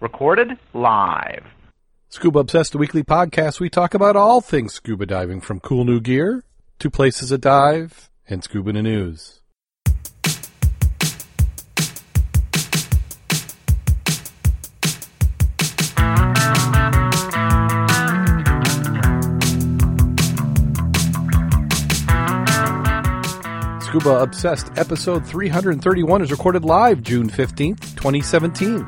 Recorded live. Scuba Obsessed, a weekly podcast. We talk about all things scuba diving, from cool new gear to places to dive and scuba news. Scuba Obsessed episode 331 is recorded live June 15th, 2017.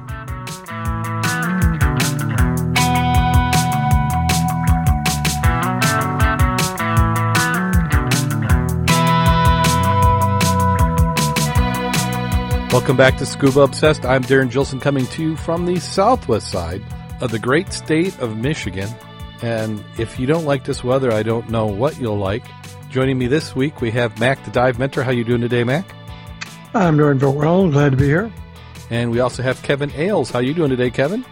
Welcome back to Scuba Obsessed. I'm Darrin Gilson coming to you from the southwest side of the great state of Michigan. And if you don't like this weather, I don't know what you'll like. Joining me this week, we have Mack, the dive mentor. How you doing today, Mack? I'm doing very well. Glad to be here. And we also have Kevin Ailes. How you doing today, Kevin?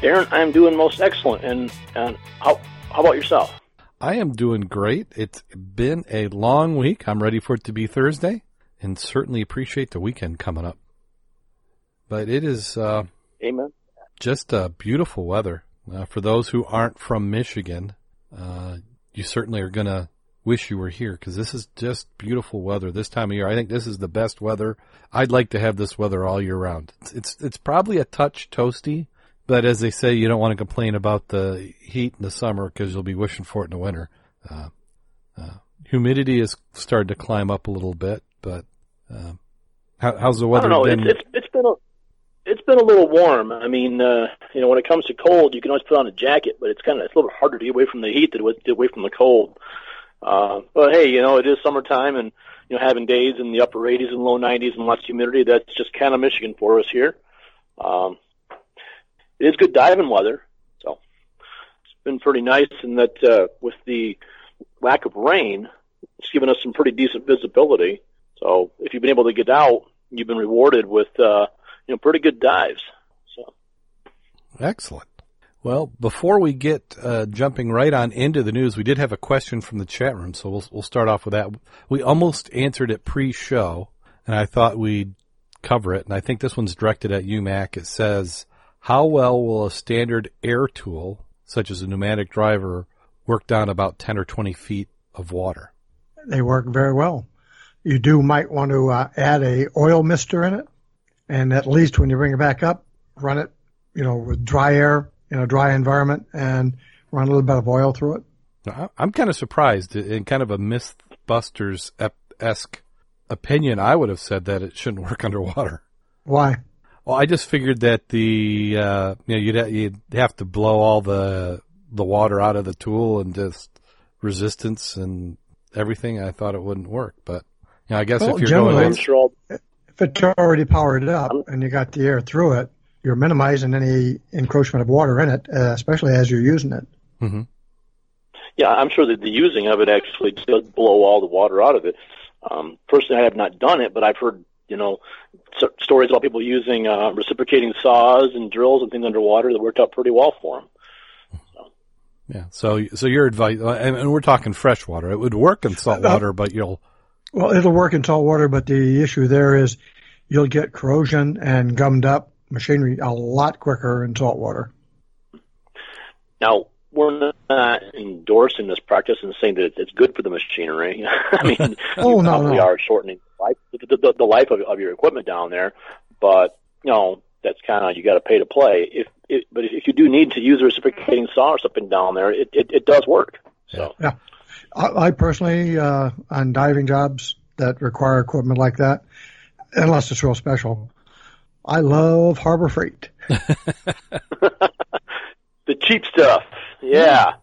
Darrin, I'm doing most excellent. And, and how, how about yourself? I am doing great. It's been a long week. I'm ready for it to be Thursday and certainly appreciate the weekend coming up. But it is uh, Amen. just uh, beautiful weather. Uh, for those who aren't from Michigan, uh, you certainly are going to wish you were here because this is just beautiful weather this time of year. I think this is the best weather. I'd like to have this weather all year round. It's it's, it's probably a touch toasty, but as they say, you don't want to complain about the heat in the summer because you'll be wishing for it in the winter. Uh, uh, humidity has started to climb up a little bit, but uh, how, how's the weather? I don't know. been? It's, it's it's been a it's been a little warm. I mean, uh, you know, when it comes to cold, you can always put on a jacket, but it's kind of it's a little bit harder to get away from the heat than it was to get away from the cold. Uh, but hey, you know, it is summertime, and you know, having days in the upper 80s and low 90s and lots of humidity, that's just kind of Michigan for us here. Um, it is good diving weather, so it's been pretty nice in that uh, with the lack of rain, it's given us some pretty decent visibility. So if you've been able to get out, you've been rewarded with uh, you know pretty good dives. So Excellent. Well, before we get uh, jumping right on into the news, we did have a question from the chat room, so we'll we'll start off with that. We almost answered it pre-show, and I thought we'd cover it. And I think this one's directed at you, Mack. It says, "How well will a standard air tool, such as a pneumatic driver, work down about ten or twenty feet of water?" They work very well. You do might want to uh, add a oil mister in it, and at least when you bring it back up, run it, you know, with dry air in a dry environment, and run a little bit of oil through it. I- I'm kind of surprised in kind of a MythBusters esque opinion. I would have said that it shouldn't work underwater. Why? Well, I just figured that the uh, you know you'd ha- you'd have to blow all the the water out of the tool and just resistance and everything. I thought it wouldn't work, but you know, I guess Well, if you're going, I'm sure all If it's already powered up and you got the air through it, you're minimizing any encroachment of water in it, uh, especially as you're using it. Mhm. Yeah, I'm sure that the using of it actually does blow all the water out of it. Um, personally, I have not done it, but I've heard you know s- stories about people using uh, reciprocating saws and drills and things underwater that worked out pretty well for them. yeah. So so your advice, uh, and and we're talking fresh water. It would work in salt water, but you'll Well, it'll work in salt water, but the issue there is you'll get corrosion and gummed up machinery a lot quicker in saltwater. Now, we're not endorsing this practice and saying that it's good for the machinery. I mean, Oh, you no, probably no. are shortening the life, the, the, the life of, of your equipment down there, but you know that's kind of you got to pay to play. If it, but if you do need to use a reciprocating saw or something down there, it it, it does work. So I, I personally, uh, on diving jobs that require equipment like that, unless it's real special, I love Harbor Freight. the cheap stuff, yeah.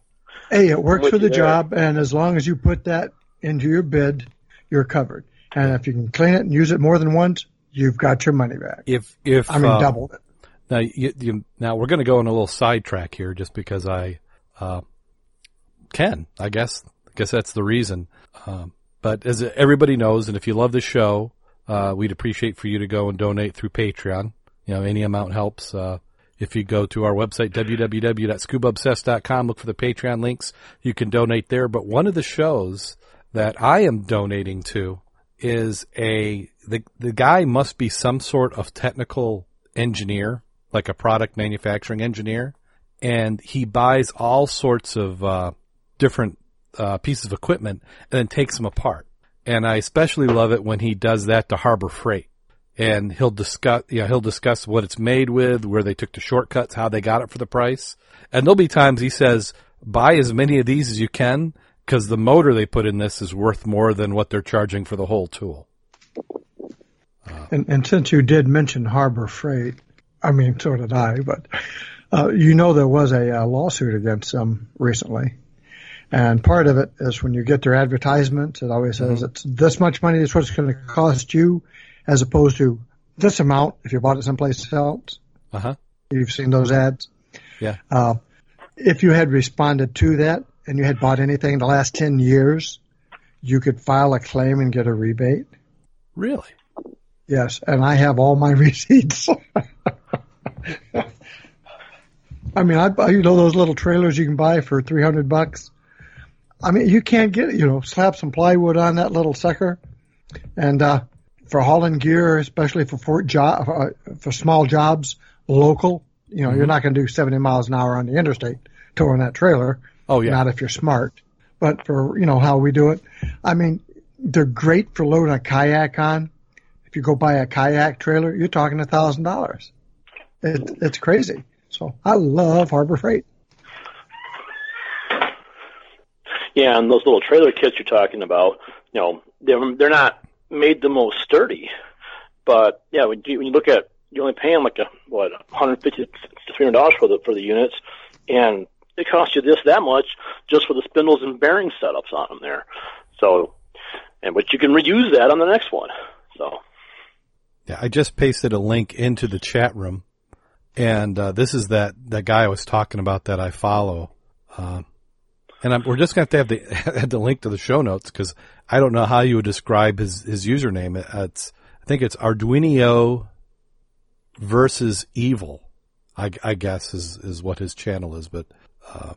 Hey, it works for the you there. job, and as long as you put that into your bid, you're covered. And if you can clean it and use it more than once, you've got your money back. if if I mean, uh, double it. Now, you, you, now we're going to go on a little sidetrack here, just because I uh, can. I guess. I guess that's the reason. Um, but as everybody knows, and if you love the show, uh, we'd appreciate for you to go and donate through Patreon. You know, any amount helps. Uh, if you go to our website, www.scubaobsessed.com, look for the Patreon links, you can donate there. But one of the shows that I am donating to is a, the, the guy must be some sort of technical engineer, like a product manufacturing engineer, and he buys all sorts of uh, different uh, pieces of equipment and then takes them apart. And I especially love it when he does that to Harbor Freight. And he'll discuss, you know, he'll discuss what it's made with, where they took the shortcuts, how they got it for the price. And there'll be times he says, buy as many of these as you can, because the motor they put in this is worth more than what they're charging for the whole tool. And, and since you did mention Harbor Freight, I mean, so did I, but uh, you know there was a, uh lawsuit against them recently. And part of it is when you get their advertisements, it always says it's this much money is what it's going to cost you, as opposed to this amount if you bought it someplace else. Uh huh. You've seen those ads. Yeah. Uh, if you had responded to that and you had bought anything in the last 10 years, you could file a claim and get a rebate. Really? Yes, and I have all my receipts. I mean, I you know those little trailers you can buy for 300 bucks? I mean, you can't get, you know, slap some plywood on that little sucker. And, uh, for hauling gear, especially for for, job, uh, for small jobs, local, you know, you're not going to do 70 miles an hour on the interstate towing that trailer. Oh yeah. Not if you're smart. But for, you know, how we do it, I mean, they're great for loading a kayak on. If you go buy a kayak trailer, you're talking a thousand dollars. It, it's crazy. So I love Harbor Freight. Yeah, and those little trailer kits you're talking about, you know, they're they're not made the most sturdy, but yeah, when you, when you look at you're only paying like a what 150 to 300 dollars for the for the units, and it costs you this that much just for the spindles and bearing setups on them there. So, and but you can reuse that on the next one. So Yeah, I just pasted a link into the chat room, and uh, this is that that guy I was talking about that I follow, um, and I'm, we're just going to have to have the, link to the show notes because I don't know how you would describe his his username. It's I think it's Arduino versus Evil. I, I guess is is what his channel is, but uh,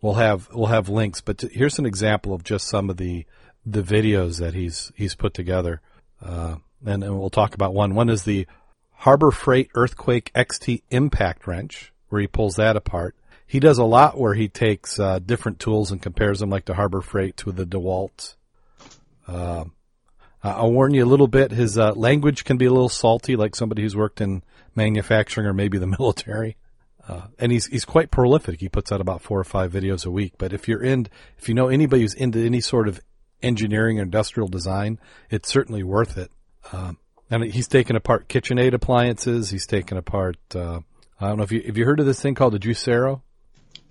we'll have we'll have links. But t- here's an example of just some of the the videos that he's he's put together, uh, and, and we'll talk about one. One is the Harbor Freight Earthquake XT Impact Wrench, where he pulls that apart. He does a lot where he takes uh, different tools and compares them, like the Harbor Freight to the DeWalt. Um, uh, I'll warn you a little bit. His uh, language can be a little salty, like somebody who's worked in manufacturing or maybe the military. Uh, and he's he's quite prolific. He puts out about four or five videos a week. But if you're in, if you know anybody who's into any sort of engineering or industrial design, it's certainly worth it. Um, and he's taken apart KitchenAid appliances. He's taken apart. Uh, I don't know if you have you heard of this thing called the Juicero.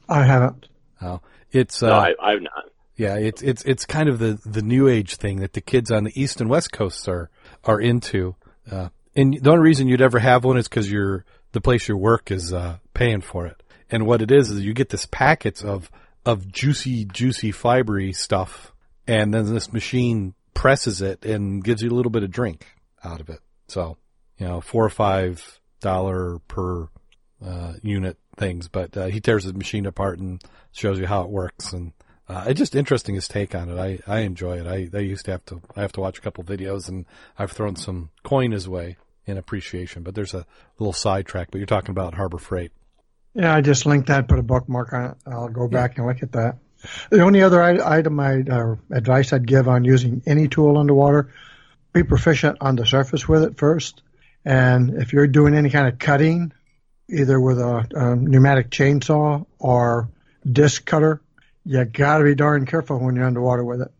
I haven't. Oh, it's uh, no, I, I've not. yeah, it's it's it's kind of the the new age thing that the kids on the east and west coasts are are into. Uh, and the only reason you'd ever have one is because you're the place you work is uh, paying for it. And what it is is you get this packets of of juicy, juicy, fibery stuff, and then this machine presses it and gives you a little bit of drink out of it. So you know, four or five dollar per uh, unit things, but uh, he tears the machine apart and shows you how it works, and uh, it's just interesting his take on it. I, I enjoy it. I, I used to have to I have to watch a couple videos, and I've thrown some coin his way in appreciation. But there's a little sidetrack. But you're talking about Harbor Freight. Yeah, I just linked that, put a bookmark on it. I'll go back and look at that. The only other item I uh, advice I'd give on using any tool underwater, be proficient on the surface with it first. And if you're doing any kind of cutting, either with a, a pneumatic chainsaw or disc cutter, you got to be darn careful when you're underwater with it.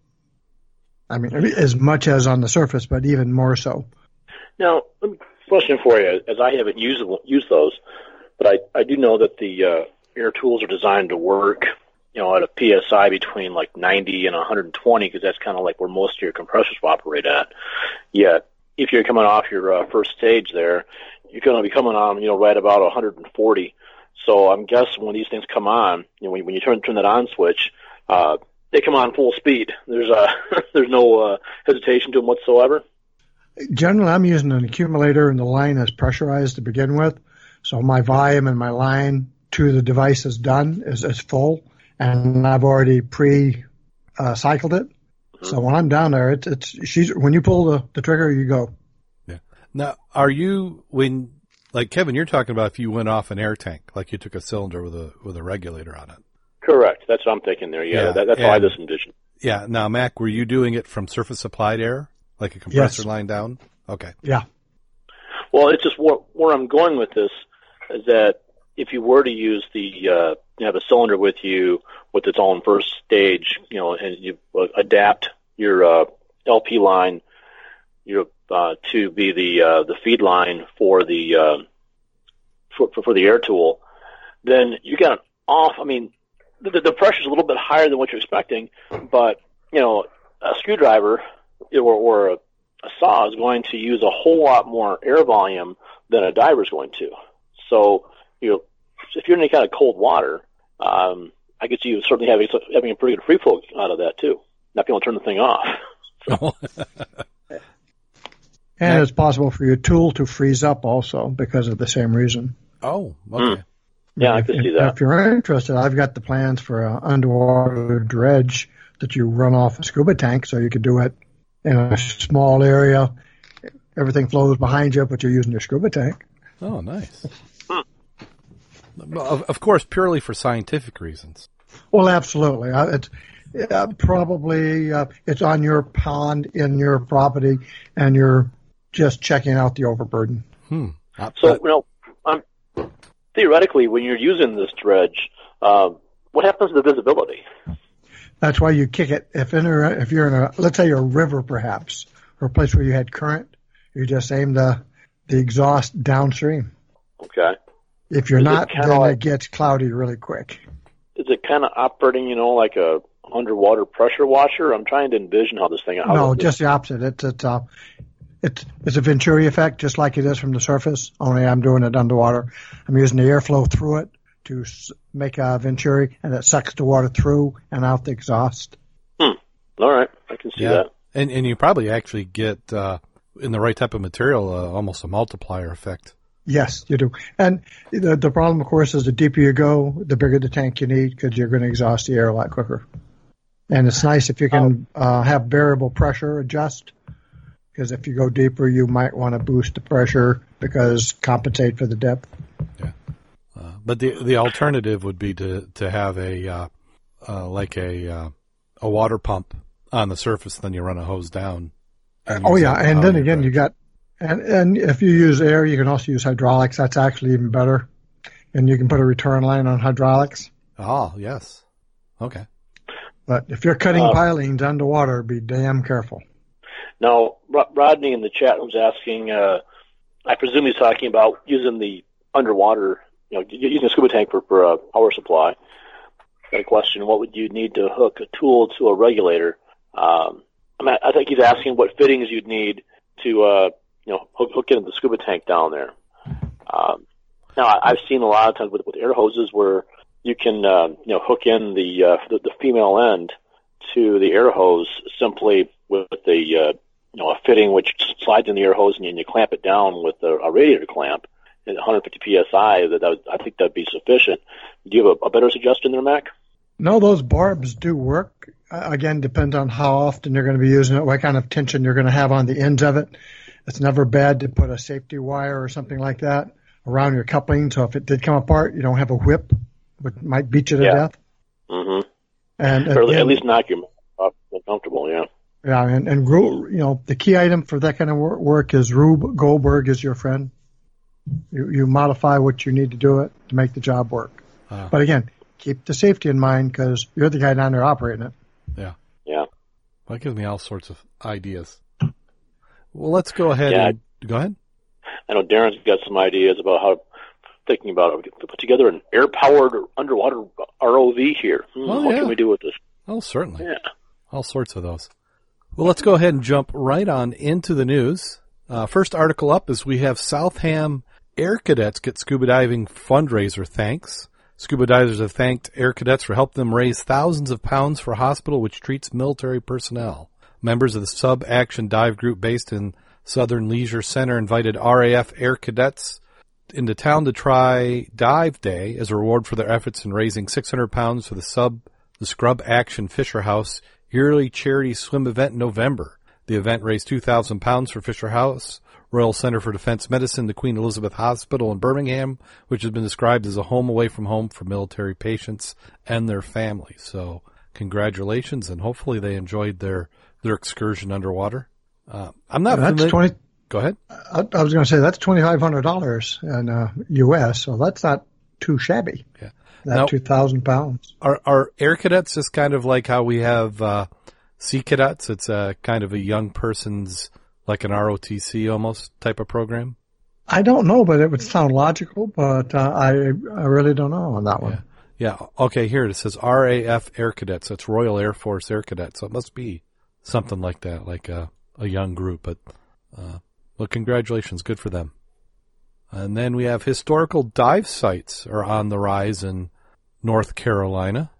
I mean, as much as on the surface, but even more so. Now, question for you, as I haven't used used those, but I I do know that the uh, air tools are designed to work, you know, at a psi between like 90 and 120, because that's kind of like where most of your compressors will operate at. Yet, if you're coming off your uh, first stage there, you're going to be coming on, you know, right about 140. So I'm guessing when these things come on, you know, when, when you turn turn that on switch, uh, they come on full speed. There's uh, there's no uh, hesitation to them whatsoever. Generally, I'm using an accumulator and the line is pressurized to begin with. So my volume and my line to the device is done, is, is full. And I've already pre uh, cycled it. So when I'm down there, it's, it's, she's, when you pull the, the trigger, you go. Now, are you when Like Kevin, you're talking about if you went off an air tank, like you took a cylinder with a with a regulator on it. Correct. That's what I'm thinking there. Yeah, Yeah, that, that's how I and- just envisioned. Yeah. Now, Mack, were you doing it from surface applied air, like a compressor Yes. line down? Okay. Yeah. Well, it's just where, where I'm going with this is that if you were to use the uh, you have a cylinder with you with its own first stage, you know, and you uh, adapt your uh, LP line, you uh, to be the uh, the feed line for the uh, for, for for the air tool, then you got an off. I mean, the, the is a little bit higher than what you're expecting, but you know, a screwdriver or, or a, a saw is going to use a whole lot more air volume than a diver is going to. So, you know, if you're in any kind of cold water, um, I could see you certainly having having a pretty good free flow out of that too. Not being able to turn the thing off. And it's possible for your tool to freeze up also because of the same reason. oh, okay. Yeah, I could if, see that. If you're interested, I've got the plans for an underwater dredge that you run off a scuba tank, so you could do it in a small area. Everything flows behind you, but you're using your scuba tank. Oh, nice. Of, of course, purely for scientific reasons. Well, absolutely. Uh, It's uh, probably uh, it's on your pond in your property, and you're just checking out the overburden. Hmm. So, but- you know, um, theoretically, when you're using this dredge, um, what happens to the visibility? That's why you kick it. If in a, if you're in a let's say a river perhaps or a place where you had current, you just aim the the exhaust downstream. Okay. If you're Is not, kinda then like- it gets cloudy really quick. Is it kind of operating, you know, like a underwater pressure washer? I'm trying to envision how this thing. How no, this- just the opposite. It's it's uh, it's it's a Venturi effect, just like it is from the surface. Only I'm doing it underwater. I'm using the airflow through it to make a Venturi, and it sucks the water through and out the exhaust. All right, I can see yeah. that. And, and you probably actually get, uh, in the right type of material, uh, almost a multiplier effect. Yes, you do. And the the problem, of course, is the deeper you go, the bigger the tank you need because you're going to exhaust the air a lot quicker. And it's nice if you can uh, have variable pressure adjust because if you go deeper, you might want to boost the pressure because compensate for the depth. Uh, but the the alternative would be to to have a uh, uh, like a uh, a water pump on the surface, then you run a hose down. and Oh yeah, and then your again, you dredge. got and and if you use air, you can also use hydraulics. That's actually even better. And you can put a return line on hydraulics. Ah, yes. Okay. But if you're cutting Uh, pilings underwater, be damn careful. Now, Rodney in the chat was asking. Uh, I presume he's talking about using the underwater, you know, using a scuba tank for, for a power supply. Got a question: What would you need to hook a tool to a regulator? Um, I, mean, I think he's asking what fittings you'd need to, uh, you know, hook, hook into the scuba tank down there. Um, now, I've seen a lot of times with, with air hoses where you can, uh, you know, hook in the, uh, the the female end to the air hose simply with the uh, you know a fitting which slides in the air hose and you clamp it down with a, a radiator clamp at 150 psi. That, that would, I think that'd be sufficient. Do you have a, a better suggestion there, Mack? No, those barbs do work. Again, depends on how often you're going to be using it, what kind of tension you're going to have on the ends of it. It's never bad to put a safety wire or something like that around your coupling, so if it did come apart, you don't have a whip, which might beat you to Yeah. death. Mm-hmm. And Or again, at least knock your off uncomfortable. Yeah. Yeah, and and you know the key item for that kind of work is Rube Goldberg is your friend. You you modify what you need to do it to make the job work. Ah. But again, keep the safety in mind because you're the guy down there operating it. Yeah. Yeah. That gives me all sorts of ideas. Well, let's go ahead Yeah. and go ahead. I know Darrin's got some ideas about how thinking about it. Put together an air-powered underwater ROV here. Hmm, Oh, what yeah. can we do with this? Oh, certainly. Yeah. All sorts of those. Well, let's go ahead and jump right on into the news. Uh, first article up is we have Southam Air Cadets get scuba diving fundraiser thanks. Scuba divers have thanked air cadets for helping them raise thousands of pounds for a hospital which treats military personnel. Members of the Sub Action Dive Group based in Southam Leisure Center invited RAF air cadets into town to try Dive Day as a reward for their efforts in raising 600 pounds for the sub, the Scrub Action Fisher House yearly charity swim event in November. The event raised 2,000 pounds for Fisher House, Royal Center for Defense Medicine, the Queen Elizabeth Hospital in Birmingham, which has been described as a home away from home for military patients and their families. So congratulations, and hopefully they enjoyed their, their excursion underwater. Uh, I'm not That's familiar. twenty. Go ahead. I, I was going to say that's twenty five hundred dollars in uh, U.S. So that's not too shabby. Yeah. That Now- two thousand pounds. Are, are air cadets just kind of like how we have uh, sea cadets? It's a kind of a young person's, like an ROTC almost type of program. I don't know, but it would sound logical. But uh, I I really don't know on that one. Yeah. Okay. Here it says RAF Air Cadets. It's Royal Air Force Air Cadets. So it must be something like that, like a, a young group. But uh, well, congratulations. Good for them. And then we have historical dive sites are on the rise in North Carolina.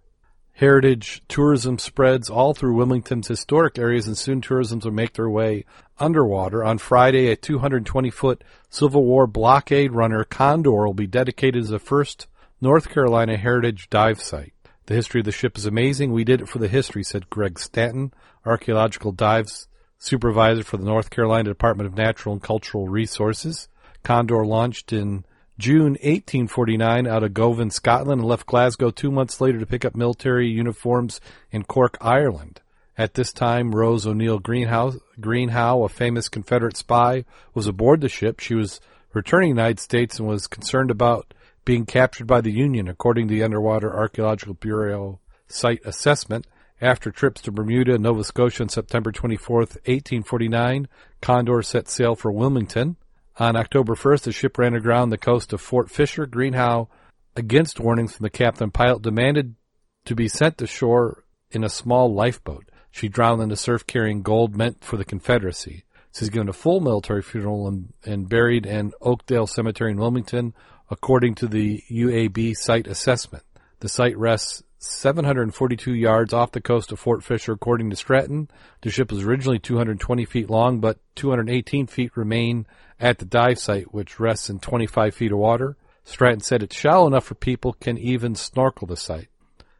Heritage tourism spreads all through Wilmington's historic areas, and soon tourism will make their way underwater. On Friday, a 220 foot Civil War blockade runner Condor will be dedicated as the first North Carolina heritage dive site. The history of the ship is amazing. We did it for the history, said Greg Stratton, archaeological dives supervisor for the North Carolina Department of Natural and Cultural Resources. Condor launched in June 1849 out of Govan, Scotland, and left Glasgow two months later to pick up military uniforms in Cork, Ireland. At this time, Rose O'Neal Greenhow, a famous Confederate spy, was aboard the ship. She was returning to the United States and was concerned about being captured by the Union, according to the Underwater Archaeological Bureau site assessment. After trips to Bermuda and Nova Scotia on September 24th, 1849, Condor set sail for Wilmington. On October 1st, the ship ran aground the coast of Fort Fisher. Greenhow, against warnings from the captain pilot, demanded to be sent to shore in a small lifeboat. She drowned in the surf carrying gold meant for the Confederacy. She's given a full military funeral and, and buried in Oakdale Cemetery in Wilmington, according to the UAB site assessment. The site rests 742 yards off the coast of Fort Fisher, according to Stratton. The ship was originally 220 feet long, but 218 feet remain at the dive site, which rests in 25 feet of water. Stratton said it's shallow enough for people can even snorkel the site.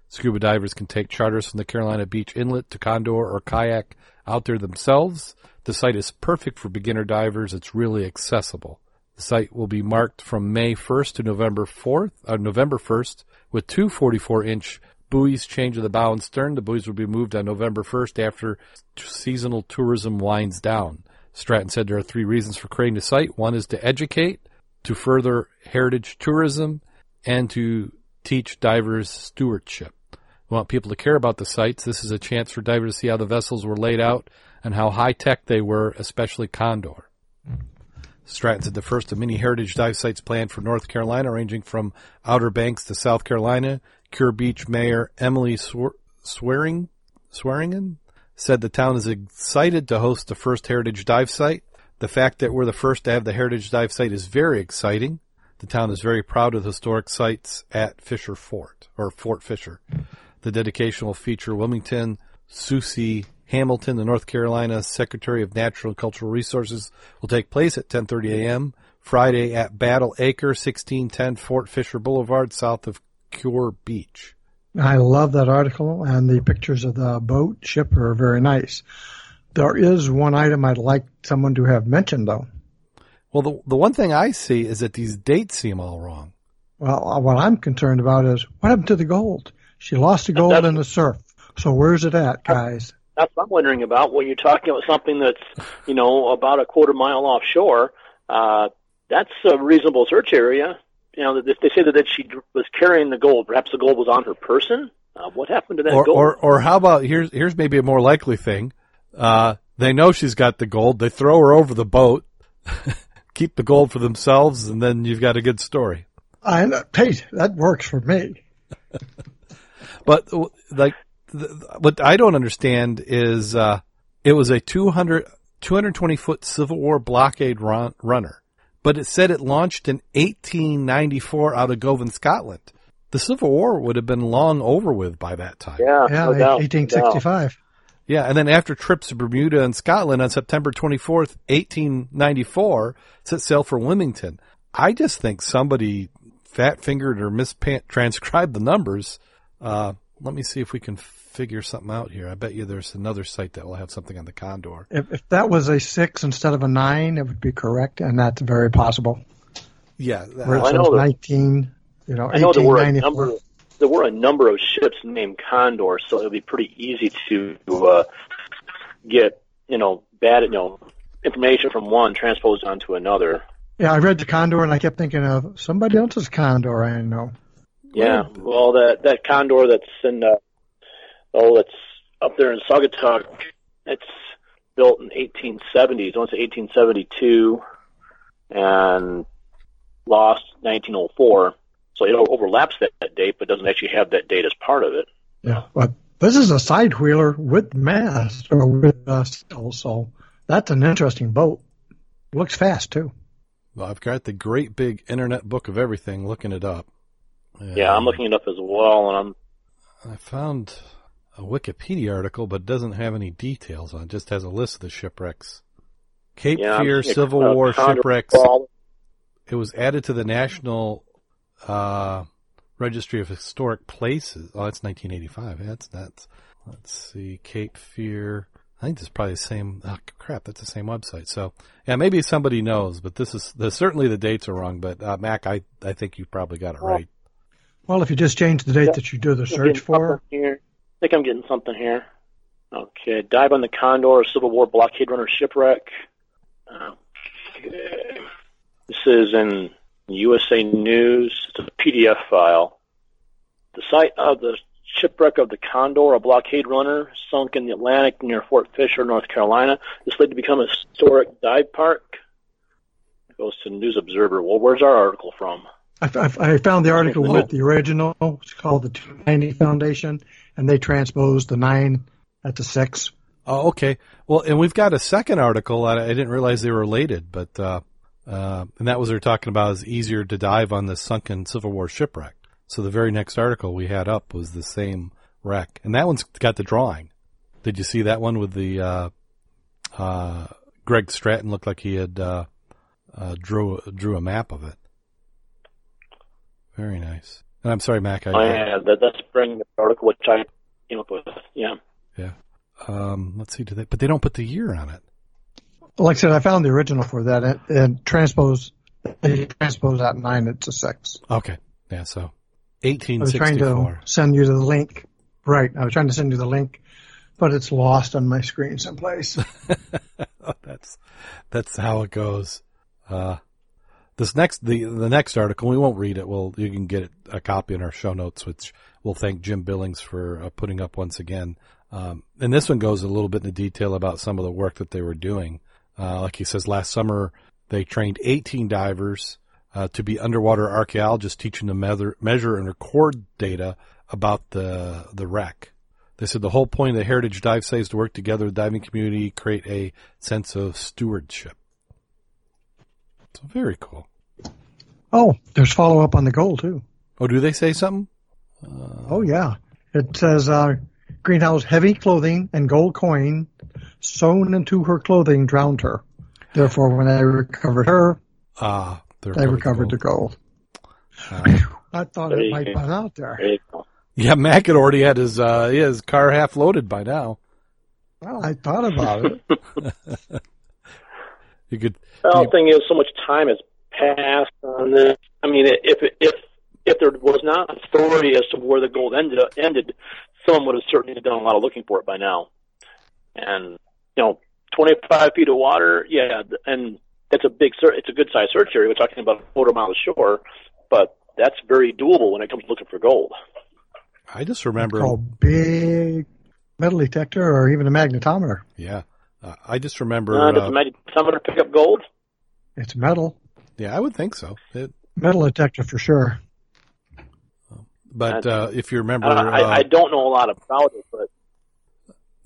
Scuba divers can take charters from the Carolina Beach Inlet to Condor or kayak out there themselves. The site is perfect for beginner divers. It's really accessible. The site will be marked from May 1st to November 4th, uh, November 1st, with two 44-inch buoys change to the bow and stern. The buoys will be moved on November 1st after seasonal tourism winds down. Stratton said there are three reasons for creating the site. One is to educate, to further heritage tourism, and to teach divers stewardship. We want people to care about the sites. This is a chance for divers to see how the vessels were laid out and how high tech they were, especially Condor. Stratton said the first of many heritage dive sites planned for North Carolina, ranging from Outer Banks to South Carolina. Kure Beach Mayor Emily Swearing Swearingen said the town is excited to host the first heritage dive site. The fact that we're the first to have the heritage dive site is very exciting. The town is very proud of the historic sites at Fisher Fort or Fort Fisher. The dedication will feature Wilmington, Susie Hamilton, the North Carolina Secretary of Natural and Cultural Resources, will take place at 10:30 a.m. Friday at Battle Acre, 1610 Fort Fisher Boulevard, south of Kure Beach. I love that article, and the pictures of the boat ship are very nice. There is one item I'd like someone to have mentioned, though. Well, the the one thing I see is that these dates seem all wrong. Well, uh, what I'm concerned about is what happened to the gold? She lost the gold in the surf. So where's it at, guys? That's what I'm wondering about when you're talking about something that's, you know, about a quarter mile offshore. Uh, that's a reasonable search area. You know, if they say that, that she was carrying the gold, perhaps the gold was on her person. Uh, what happened to that Or, gold? or or how about here's here's maybe a more likely thing. Uh, they know she's got the gold. They throw her over the boat, keep the gold for themselves, and then you've got a good story. I, hey, that works for me. But like, th- what I don't understand is uh, it was a 200, 220 foot Civil War blockade run, runner, but it said it launched in 1894 out of Govan, Scotland. The Civil War would have been long over with by that time. yeah, Yeah, no doubt, no 1865. Yeah, and then after trips to Bermuda and Scotland on September 24th, 1894, set sail for Wilmington. I just think somebody fat fingered or mistranscribed the numbers. Uh, let me see if we can figure something out here. I bet you there's another site that will have something on the Condor. If, if that was a six instead of a nine, it would be correct, and that's very possible. Yeah, Where it I says know that- 19, you know, I know there were a number. There were a number of ships named Condor, so it would be pretty easy to uh, get you know bad you know information from one transposed onto another. Yeah, I read the Condor, and I kept thinking of somebody else's Condor I know. Yeah, well, that that Condor that's in uh, oh, that's up there in Saugatuck. It's built in 1870s. I want to say 1872, and lost 1904. So it overlaps that, that date, but doesn't actually have that date as part of it. Yeah, but this is a side wheeler with mast or with uh, sail, so that's an interesting boat. Looks fast too. Well, I've got the great big internet book of everything looking it up. Yeah, I'm looking it up as well, and I'm I found a Wikipedia article, but doesn't have any details on it. it just has a list of the shipwrecks. Cape yeah, Fear Civil a War shipwrecks. crawl. It was added to the National uh, Registry of Historic Places. Oh, that's 1985. That's that's. Let's see. Cape Fear. I think this is probably the same. Oh, crap, that's the same website. So, yeah, maybe somebody knows, but this is the, certainly the dates are wrong. But uh, Mack, I I think you probably got it right. Well, if you just change the date that you do the search for, Here. I think I'm getting something here. Okay, dive on the Condor, Civil War blockade runner shipwreck. Okay. This is in USA News. It's a PDF file. The site of the shipwreck of the Condor, a blockade runner, sunk in the Atlantic near Fort Fisher, North Carolina. This later to become a historic dive park. It goes to News Observer. Well, where's our article from? I, I, I found the article with the original. It's called the 290 Foundation, and they transposed the nine at the six. Oh, okay. Well, and we've got a second article. I, I didn't realize they were related, but uh, uh, and that was they're talking about is easier to dive on the sunken Civil War shipwreck. So the very next article we had up was the same wreck, and that one's got the drawing. Did you see that one with the uh, uh, Greg Stratton looked like he had uh, uh, drew drew a map of it. Very nice. And I'm sorry, Mack. I, Oh, yeah, that, that's bringing the article which I came up with. Yeah. um, let's see. Do they? But they don't put the year on it. Like I said, I found the original for that and, and transpose. They transpose that nine into six. Okay. Yeah. So, I was trying 1864. to send you the link. Right, I was trying to send you the link, but it's lost on my screen someplace. that's that's how it goes. Uh, this next the the next article we won't read it. Well, you can get a copy in our show notes, which we'll thank Jim Billings for uh, putting up once again. Um, and this one goes a little bit into detail about some of the work that they were doing. Uh, like he says, last summer they trained 18 divers uh, to be underwater archaeologists, teaching them measure, measure and record data about the the wreck. They said the whole point of the Heritage Dive is to work together with the diving community, create a sense of stewardship. So very cool. oh, there's follow up on the gold too. Oh, do they say something? Oh yeah, it says uh, Greenhow's heavy clothing and gold coin sewn into her clothing drowned her. Therefore, when they recovered her, Ah, they're they recovered the gold. Uh, I thought it might go. been out there. There yeah, Mack had already had his uh, his car half loaded by now. Well, I thought about it. You could. Well, you- the thing is, so much time has passed on this. I mean, if if if there was not authority as to where the gold ended, ended, someone would have certainly done a lot of looking for it by now. And you know, 25 feet of water, yeah, and it's a big, it's a good sized search area. We're talking about a quarter mile ashore, but that's very doable when it comes to looking for gold. I just remember. called big metal detector or even a magnetometer. Yeah, uh, I just remember. Uh, does uh, the magnetometer pick up gold? It's metal. yeah, I would think so. It, Metal detector for sure. but uh, if you remember, Uh, I, uh, I don't know a lot about it, but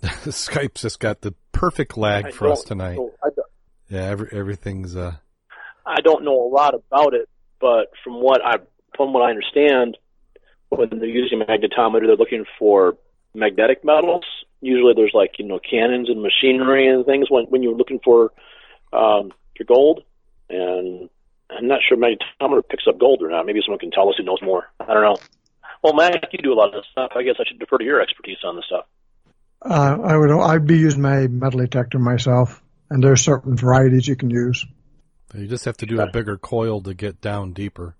Skype's just got the perfect lag I for us tonight. know- Yeah, every, everything's. Uh, I don't know a lot about it, but from what I from what I understand, when they're using a magnetometer, they're looking for magnetic metals. Usually, there's like you know cannons and machinery and things when when you're looking for um, your gold. And I'm not sure magnetometer picks up gold or not. Maybe someone can tell us who knows more. I don't know. Well, Mack, you do a lot of this stuff. I guess I should defer to your expertise on this stuff. Uh, I would, I'd be using my metal detector myself, and there's certain varieties you can use. You just have to do a bigger coil to get down deeper.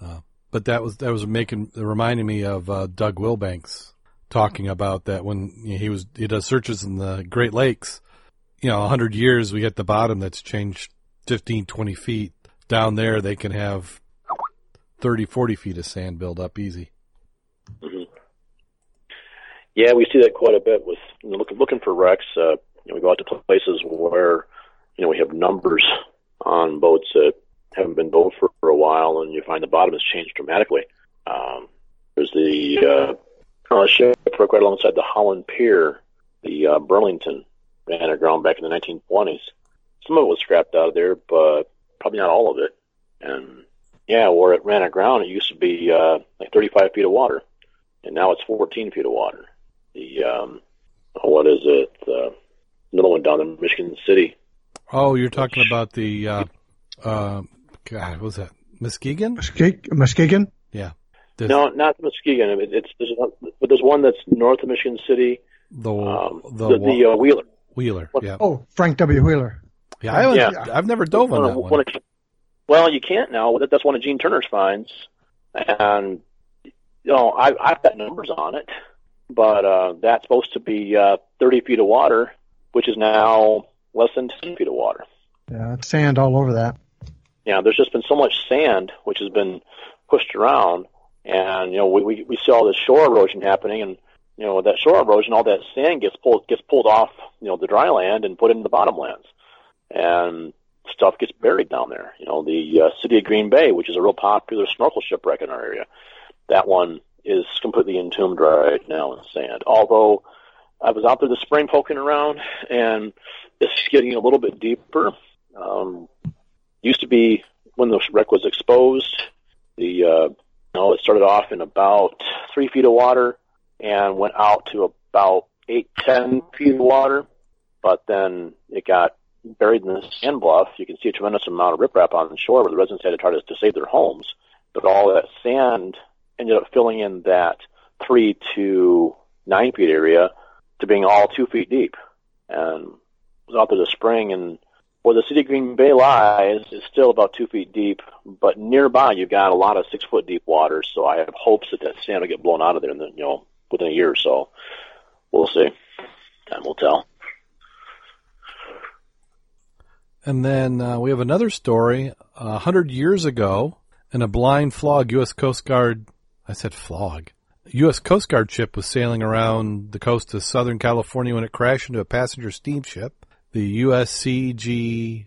Uh, but that was that was making reminding me of uh, Doug Wilbanks talking about that when he was he does searches in the Great Lakes. You know, a hundred years we get the bottom that's changed 15, 20 feet. Down there, they can have 30, 40 feet of sand build up easy. hmm Yeah, we see that quite a bit with you know, looking looking for wrecks. Uh, you know, we go out to places where you know we have numbers on boats that haven't been built for, for a while, and you find the bottom has changed dramatically. Um, there's the uh, uh, shipwreck right alongside the Holland Pier, the uh, Burlington ran aground back in the 1920s. Some of it was scrapped out of there, but probably not all of it. And yeah, where it ran aground, it used to be uh, like 35 feet of water, and now it's 14 feet of water. The um, what is it? Uh, another one down in Michigan City. Oh, you're talking about the uh, uh, God, what was that Muskegon? Muske- Muskegon? Yeah, This- No, not Muskegon. It, it's there's one, but there's one that's north of Michigan City. the Um, the, the the uh, Wheeler. Wheeler. What- Yeah, Oh, Frank W. Wheeler. Yeah. I haven't, yeah. I've never dove on One that one. one of- well, you can't now. That's one of Gene Turner's finds, and you know I, I've got numbers on it, but uh, that's supposed to be uh, 30 feet of water, which is now less than 10 feet of water. Yeah, it's sand all over that. Yeah, there's just been so much sand which has been pushed around, and you know we we, we see all this shore erosion happening, and you know that shore erosion, all that sand gets pulled gets pulled off you know the dry land and put into the bottomlands, and stuff gets buried down there. You know the uh, city of Green Bay, which is a real popular snorkel shipwreck in our area, that one is completely entombed right now in sand. Although I was out there this spring poking around, and it's getting a little bit deeper. Um, used to be when the wreck was exposed. The uh, you know it started off in about three feet of water and went out to about eight ten feet of water, but then it got buried in the sand bluff. You can see a tremendous amount of riprap on the shore where the residents had to try to, to save their homes, but all that sand ended up filling in that three to nine feet area to being all two feet deep. And I was out there this spring and where the city of Green Bay lies is still about two feet deep, but nearby you've got a lot of six foot deep water. So I have hopes that that sand will get blown out of there in the, you know within a year or so. We'll see. Time will tell. And then uh, we have another story. A hundred years ago, in a blind flag, U.S. Coast Guard, I said flag, U.S. Coast Guard ship was sailing around the coast of Southern California when it crashed into a passenger steamship. The USCGC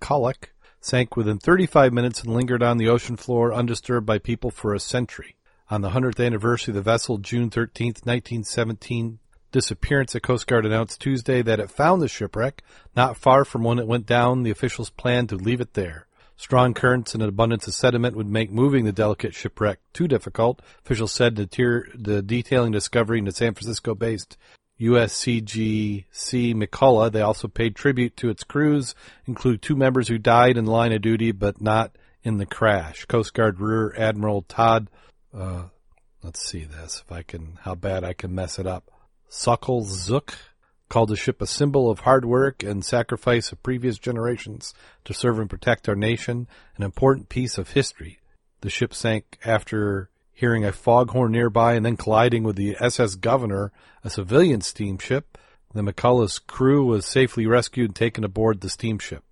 McCulloch sank within 35 minutes and lingered on the ocean floor undisturbed by people for a century. On the 100th anniversary of the vessel, June 13, 1917, disappearance, the Coast Guard announced Tuesday that it found the shipwreck not far from when it went down. The officials planned to leave it there. Strong currents and an abundance of sediment would make moving the delicate shipwreck too difficult, officials said the, detailing discovery in the San Francisco-based USCGC McCulloch. They also paid tribute to its crews, include two members who died in the line of duty but not in the crash. Coast Guard Rear Admiral Todd, uh, let's see this, if I can, how bad I can mess it up. Sokalzuk called the ship a symbol of hard work and sacrifice of previous generations to serve and protect our nation, an important piece of history. The ship sank after hearing a foghorn nearby and then colliding with the SS Governor, a civilian steamship. The McCulloch's crew was safely rescued and taken aboard the steamship.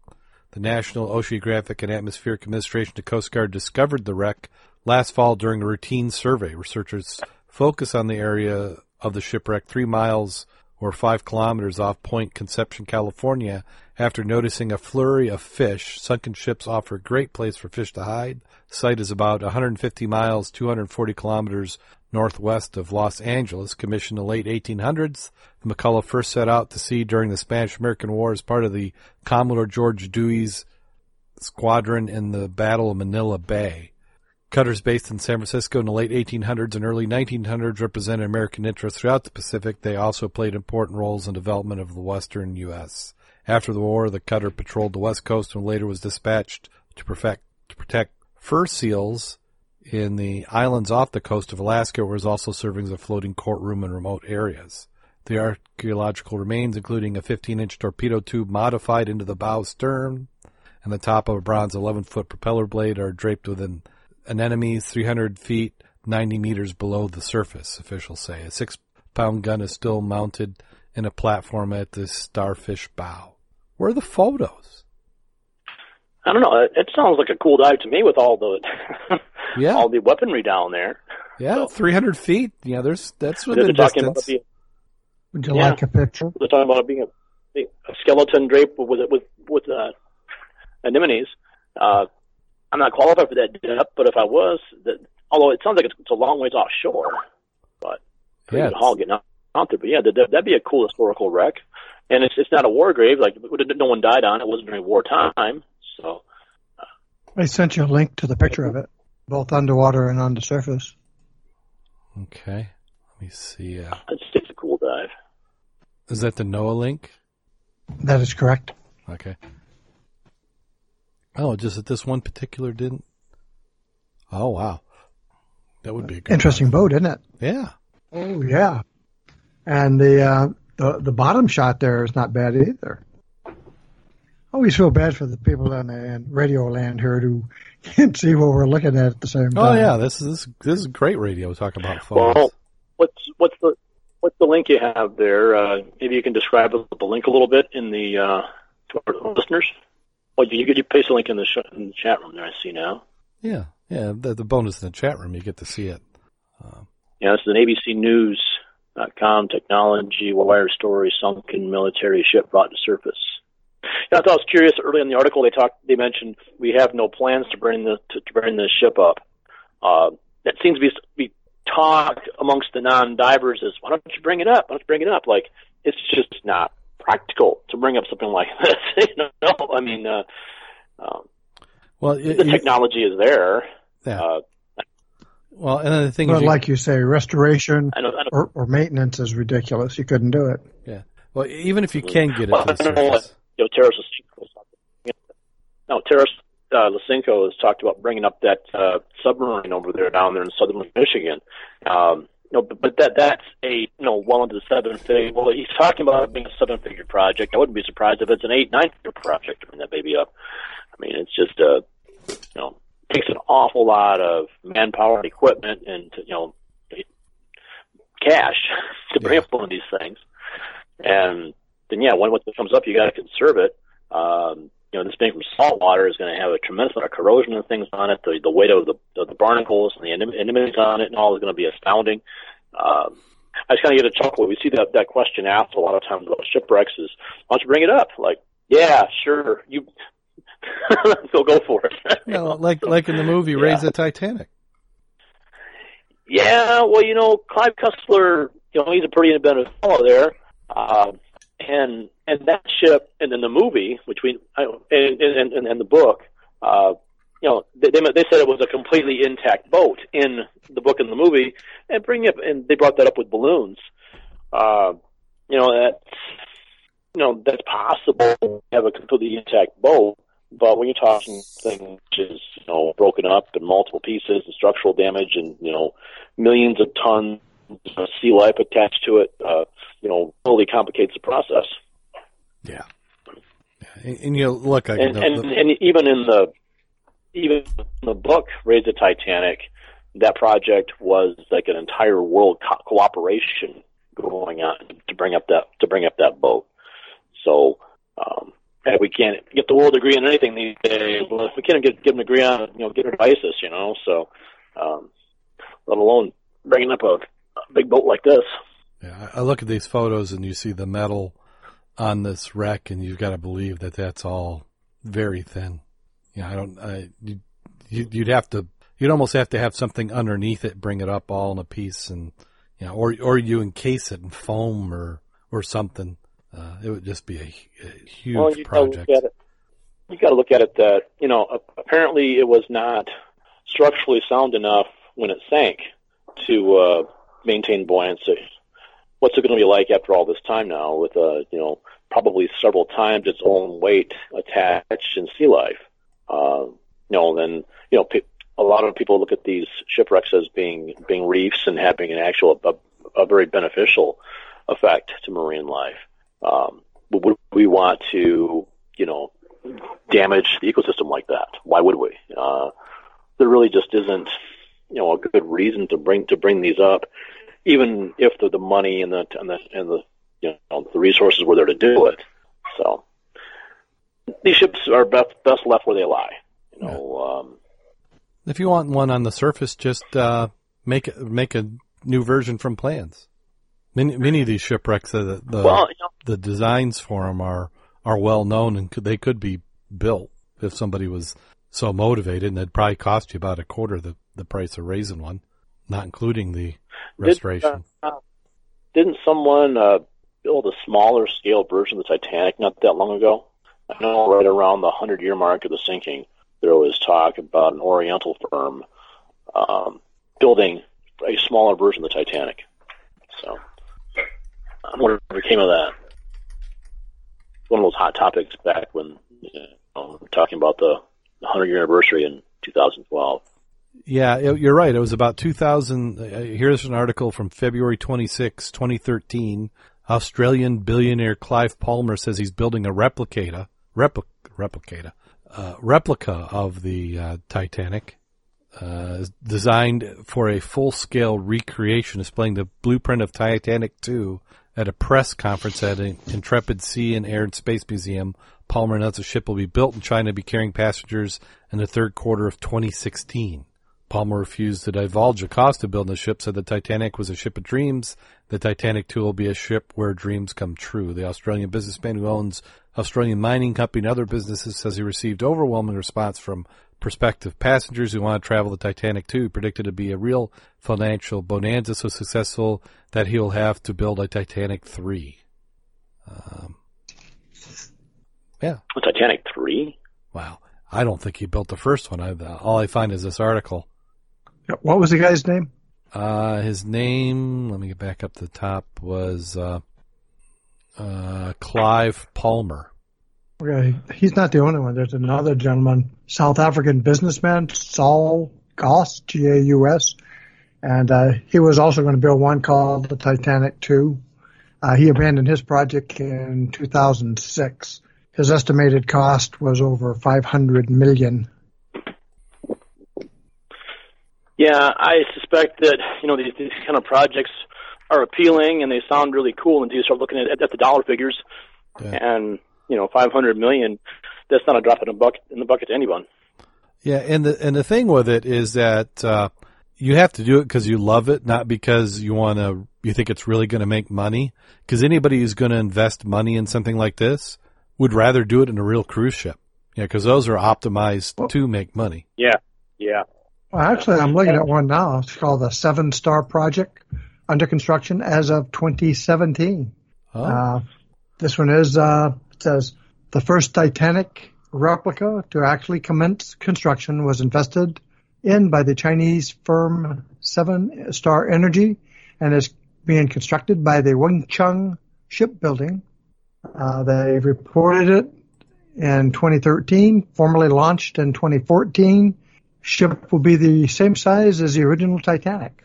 The National Oceanographic and Atmospheric Administration to Coast Guard discovered the wreck last fall during a routine survey. Researchers focus on the area of the shipwreck three miles or five kilometers off Point Conception, California, after noticing a flurry of fish. Sunken ships offer a great place for fish to hide. Site is about 150 miles, 240 kilometers northwest of Los Angeles. Commissioned in the late 1800s, the McCulloch first set out to sea during the Spanish-American War as part of the Commodore George Dewey's squadron in the Battle of Manila Bay. Cutters based in San Francisco in the late 1800s and early 1900s represented American interests throughout the Pacific. They also played important roles in development of the western U.S. After the war, the cutter patrolled the west coast and later was dispatched to, perfect, to protect fur seals in the islands off the coast of Alaska, where it was also serving as a floating courtroom in remote areas. The archaeological remains, including a 15-inch torpedo tube modified into the bow stern and the top of a bronze 11-foot propeller blade, are draped within anemones 300 feet, 90 meters below the surface. Officials say a six-pound gun is still mounted in a platform at the starfish bow. Where are the photos? I don't know. It, it sounds like a cool dive to me with all the Yeah, all the weaponry down there. yeah, so- 300 feet. Yeah, there's that's They're within talking distance. it being, Would you Yeah. like a picture? they're talking about it being a, a skeleton draped with with with uh, anemones. Uh, I'm not qualified for that depth, but if I was, that, although it sounds like it's, it's a long ways offshore, but Yeah, good haul getting out, out there. But yeah, that, that'd be a cool historical wreck, and it's it's not a war grave. Like no one died on it. It wasn't during wartime, so I sent you a link to the picture of it, both underwater and on the surface. Okay, let me see. Uh, it's just a cool dive. is that the NOAA link? That is correct. Okay. Oh, just that this one particular didn't. Oh wow, that would be a good Interesting boat, isn't it? Yeah, Oh yeah. And the uh, the the bottom shot there is not bad either. I always feel bad for the people in, in radio land here who can't see what we're looking at at the same time. Oh yeah, this is this, this is great radio. Talking about photos. Well, what's what's the what's the link you have there? Uh, maybe you can describe the link a little bit in the uh, to our listeners. Well, you could you paste a link in the sh- in the chat room there. I see now. yeah, yeah. The, the bonus in the chat room, you get to see it. Yeah, this is an ABC News. Dot com technology wire story sunken military ship brought to surface. Yeah, I thought I was curious. Early in the article, they talked. They mentioned we have no plans to bring the to, to bring this ship up. Uh, that seems to be be talked amongst the non-divers is why don't you bring it up? Why don't you bring it up? Like it's just not practical to bring up something like this. you know, I mean, uh, um, Well, it, the you- technology is there. yeah. Uh, well, and then the thing But is, you- like you say, restoration I don't. I don't or, or maintenance is ridiculous. You couldn't do it. yeah. Well, even if you can get it Well, to the I don't know what- surface, you know, Taras was no, Taras uh, Lyssenko has talked about bringing up that uh, submarine over there down there in southern Michigan. Um, you know, but, but that that's a you know well into the seven figure. Well, he's talking about it being a seven figure project. I wouldn't be surprised if it's an eight nine figure project to bring that baby up. I mean, it's just uh, you know takes an awful lot of manpower and equipment and you know cash to bring Yeah. up one of these things. And then yeah, when it comes up, you got to conserve it. Um, you know, this being from salt water is going to have a tremendous amount of corrosion and things on it. The the weight of the of the barnacles and the anemones on it and all is going to be astounding. Um, I just kind of get a chuckle. We see that that question asked a lot of times about shipwrecks is, why don't you bring it up? Like, yeah, sure, you. so go for it. you know, like like in the movie Yeah. Raise the Titanic. Yeah, well, you know, Clive Cussler, you know, he's a pretty inventive fellow there, uh, and and that ship, and then the movie, which we, and, and and and the book, uh, you know, they they said it was a completely intact boat in the book and the movie, and bring up, and they brought that up with balloons. Uh, you know that, you know, that's possible to have a completely intact boat. But when you're talking things which is, you know, broken up in multiple pieces and structural damage and, you know, millions of tons of sea life attached to it, uh, you know, really complicates the process. Yeah. yeah. And, and you know, look, I, And, the- and, the- and even in the, even in the book, Raise the Titanic, that project was like an entire world co- cooperation going on to bring up that, to bring up that boat. So, um, and we can't get the world to agree on anything these days. Well, if we can't get, get them to agree on, you know, get rid of ISIS, you know, so, um, let alone bringing up a, a big boat like this. yeah, I look at these photos and you see the metal on this wreck, and you've got to believe that that's all very thin. Yeah, I don't. I you, you- you'd have to. You'd almost have to have something underneath it, bring it up all in a piece, and you know, or or you encase it in foam or or something. Uh, it would just be a, a huge well, you gotta project. it. You got to look at it that you know apparently it was not structurally sound enough when it sank to uh, maintain buoyancy. What's it going to be like after all this time now, with uh, you know probably several times its own weight attached in sea life? Uh, you know, then you know pe- a lot of people look at these shipwrecks as being being reefs and having an actual a, a very beneficial effect to marine life. Um, would we want to, you know, damage the ecosystem like that? Why would we? Uh, there really just isn't, you know, a good reason to bring to bring these up, even if the, the money and the and the and the you know the resources were there to do it. So these ships are best best left where they lie. You know, um, if you want one on the surface, just uh, make make a new version from plans. Many, many of these shipwrecks, uh, the the, well, you know, the designs for them are are well known and could, they could be built if somebody was so motivated, and it'd probably cost you about a quarter the the price of raising one, not including the restoration. Did, uh, didn't someone uh, build a smaller scale version of the Titanic not that long ago? I know right around the hundred year mark of the sinking, there was talk about an Oriental firm um, building a smaller version of the Titanic. So I wonder what came of that. One of those hot topics back when you know, talking about the 100 year anniversary in 2012. Yeah, you're right. It was about 2000. Uh, here's an article from February 26, 2013. Australian billionaire Clive Palmer says he's building a replicator, repli- replica, uh, replica of the uh, Titanic, uh, designed for a full-scale recreation, displaying the blueprint of Titanic 2 at a press conference at an Intrepid Sea and Air and Space Museum. Palmer announced the ship will be built in China be carrying passengers in the third quarter of 2016. Palmer refused to divulge the cost of building the ship, said the Titanic was a ship of dreams. The Titanic 2 will be a ship where dreams come true. The Australian businessman who owns Australian Mining Company and other businesses says he received overwhelming response from prospective passengers who want to travel the Titanic 2, predicted to be a real financial bonanza so successful that he'll have to build a Titanic 3. Um, yeah. A Titanic 3? Wow. I don't think he built the first one. I, all I find is this article. What was the guy's name? Uh, his name, let me get back up to the top, was uh, uh, Clive Palmer. Okay, he's not the only one. There's another gentleman, South African businessman, Saul Gauss, G-A-U-S, and uh, he was also going to build one called the Titanic 2. Uh, he abandoned his project in 2006. His estimated cost was over 500 million. Yeah, I suspect that you know these, these kind of projects are appealing and they sound really cool until you start looking at, at the dollar figures. Yeah. And you know, 500 million, that's not a drop in the bucket in the bucket to anyone. Yeah, and the and the thing with it is that uh, you have to do it because you love it, not because you want to. You think it's really going to make money. Because anybody who's going to invest money in something like this would rather do it in a real cruise ship. Yeah, because those are optimized well, to make money. Yeah, yeah. Well, actually, I'm looking at one now. It's called the Seven Star Project, under construction as of 2017. Oh. Uh, this one is uh, it says the first Titanic replica to actually commence construction was invested in by the Chinese firm Seven Star Energy and is being constructed by the Wengcheng Shipbuilding. Uh, they reported it in 2013, formally launched in 2014. Ship will be the same size as the original Titanic.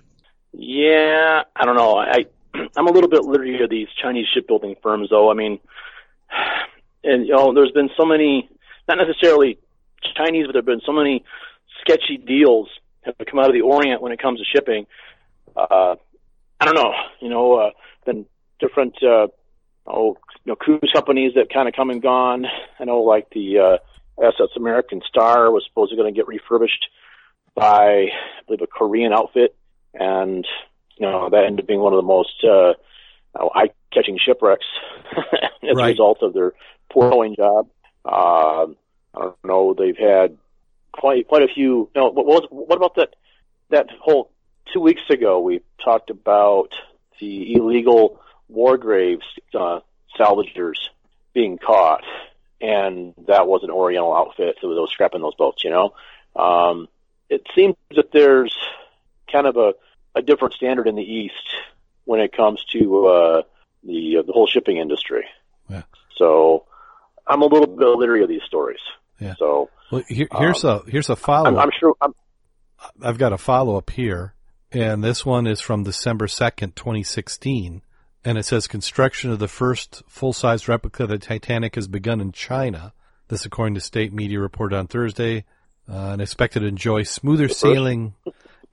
Yeah, I don't know. I I'm a little bit leery of these Chinese shipbuilding firms, though. I mean, and you know, there's been so many, not necessarily Chinese, but there've been so many sketchy deals have come out of the Orient when it comes to shipping. Uh, I don't know, you know, uh, been different, uh, oh, you know, cruise companies that kind of come and gone. I know, like the uh, SS American Star was supposedly going to get refurbished by, I believe, a Korean outfit, and you know that ended up being one of the most uh, eye-catching shipwrecks as right. a result of their poor towing job. Uh, I don't know. They've had quite quite a few. You know, what, was, what about that that whole two weeks ago? We talked about the illegal war graves uh, salvagers being caught, and that was an Oriental outfit that was scrapping those boats. You know, um, it seems that there's kind of a, a different standard in the East when it comes to uh, the uh, the whole shipping industry. Yeah. So I'm a little bit leery of these stories. Yeah. So well, here, here's um, a here's a follow. I'm, I'm, sure. I'm, I've got a follow up here, and this one is from December 2nd, 2016. And it says construction of the first full size replica of the Titanic has begun in China. This, according to state media, reported on Thursday, uh, and expected to enjoy smoother sailing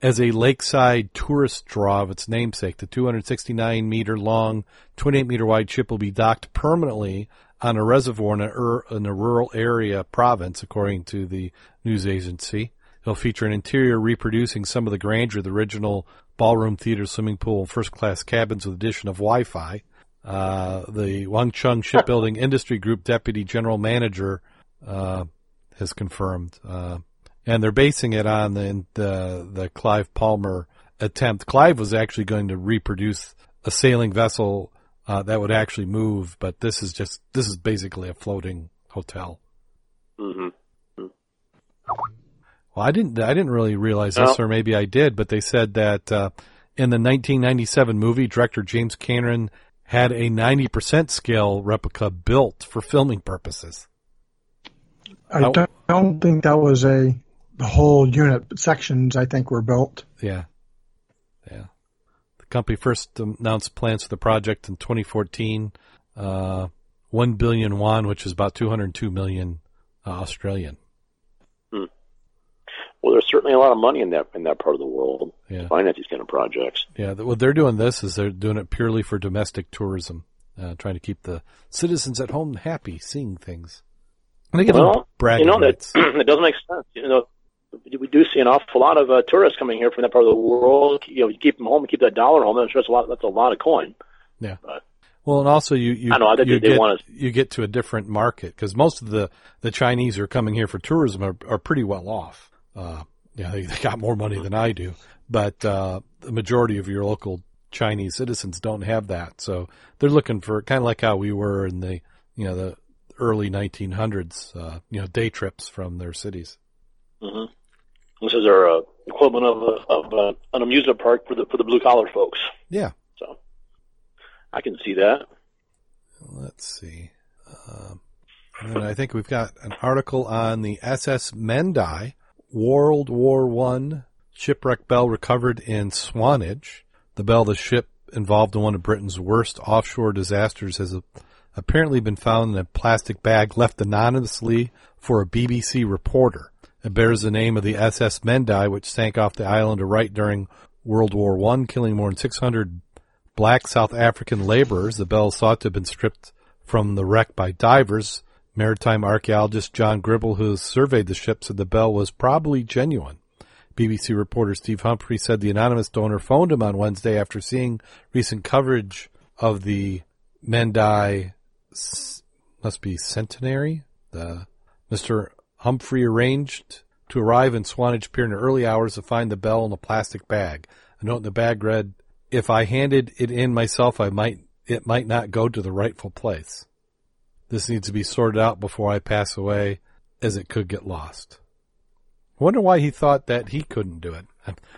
as a lakeside tourist draw of its namesake. The 269 meter long, 28 meter wide ship will be docked permanently on a reservoir in a, in a rural area province, according to the news agency. It'll feature an interior reproducing some of the grandeur of the original ballroom theater, swimming pool, and first class cabins with addition of Wi-Fi. Uh, the Wangcheng Shipbuilding Industry Group Deputy General Manager uh, has confirmed, uh, and they're basing it on the, the the Clive Palmer attempt. Clive was actually going to reproduce a sailing vessel uh, that would actually move, but this is just this is basically a floating hotel. hmm Well, I didn't. I didn't really realize this, No. or maybe I did. But they said that uh, in the 1997 movie, director James Cameron had a 90% scale replica built for filming purposes. I don't, don't think that was a the whole unit, but sections I think were built. Yeah, yeah. The company first announced plans for the project in 2014. Uh, One billion won, which is about 202 million uh, Australian. Well, there's certainly a lot of money in that in that part of the world Yeah. to finance these kind of projects. Yeah, what they're doing this is they're doing it purely for domestic tourism, uh, trying to keep the citizens at home happy, seeing things. And they get Well, bragging you know that it doesn't make sense. You know, we do see an awful lot of uh, tourists coming here from that part of the world. You know, you keep them home, and keep that dollar home. That's just a lot. That's a lot of coin. Yeah. Well, and also you you I know, I you they get want you get to a different market because most of the the Chinese who are coming here for tourism are, are pretty well off. Uh, yeah, they, they got more money than I do, but uh, the majority of your local Chinese citizens don't have that, so they're looking for kind of like how we were in the you know the early 1900s, uh, you know, day trips from their cities. hmm This is our uh, equivalent of, a, of uh, an amusement park for the for the blue collar folks. Yeah. So I can see that. Let's see. Um, and I think we've got an article on the SS Mendai, World War One shipwreck bell recovered in Swanage. The bell, the ship involved in one of Britain's worst offshore disasters, has apparently been found in a plastic bag left anonymously for a BBC reporter. It bears the name of the SS Mendai, which sank off the island of Wight during World War One, killing more than 600 black South African laborers. The bell is thought to have been stripped from the wreck by divers. Maritime archaeologist John Gribble, who surveyed the ship, said the bell was probably genuine. BBC reporter Steve Humphrey said the anonymous donor phoned him on Wednesday after seeing recent coverage of the Mendai, must be centenary. The Mr. Humphrey arranged to arrive in Swanage Pier in the early hours to find the bell in a plastic bag. A note in the bag read, "If I handed it in myself, I might it might not go to the rightful place. This needs to be sorted out before I pass away, as it could get lost." I wonder why he thought that he couldn't do it.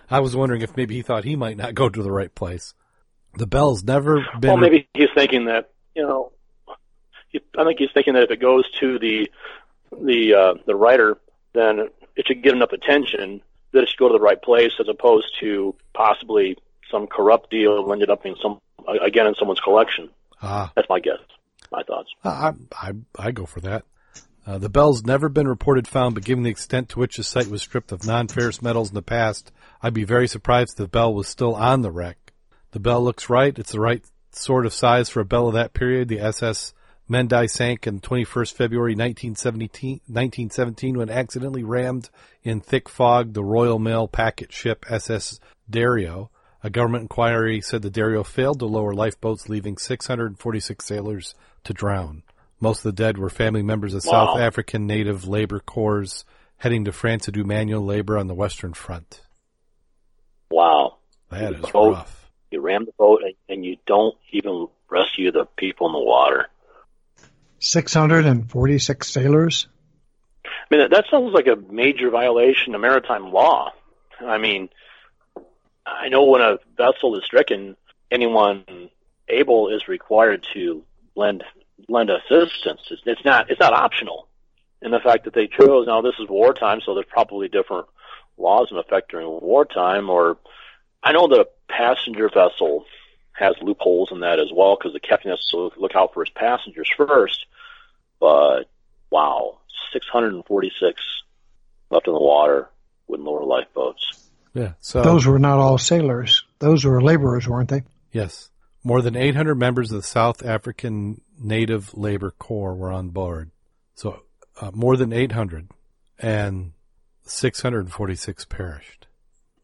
I was wondering if maybe he thought he might not go to the right place. The bell's never been. Well, maybe he's thinking that you know. I think he's thinking that if it goes to the the uh, the writer, then it should get enough attention that it should go to the right place, as opposed to possibly some corrupt deal ended up in some again in someone's collection. ah, That's my guess. My thoughts. I, I, I go for that. Uh, the bell's never been reported found, but given the extent to which the site was stripped of non-ferrous metals in the past, I'd be very surprised if the bell was still on the wreck. The bell looks right. It's the right sort of size for a bell of that period. The SS Mendai sank on 21st February 1917, 1917 when accidentally rammed in thick fog the Royal Mail packet ship SS Dario. A government inquiry said the Dario failed to lower lifeboats, leaving 646 sailors to drown. Most of the dead were family members of Wow. South African native labor corps heading to France to do manual labor on the Western Front. Wow. That is Oh. rough. You ram the boat and, and you don't even rescue the people in the water. 646 sailors. I mean, that, that sounds like a major violation of maritime law. I mean, I know when a vessel is stricken, anyone able is required to lend lend assistance. It's, it's not it's not optional. And the fact that they chose now this is wartime, so there's probably different laws in effect during wartime, or I know the passenger vessel has loopholes in that as well because the captain has to look out for his passengers first. But wow, 646 left in the water with lower lifeboats. Yeah. So Those were not all sailors. Those were laborers, weren't they? yes, more than 800 members of the South African Native Labor Corps were on board. So uh, more than 800, and 646 perished.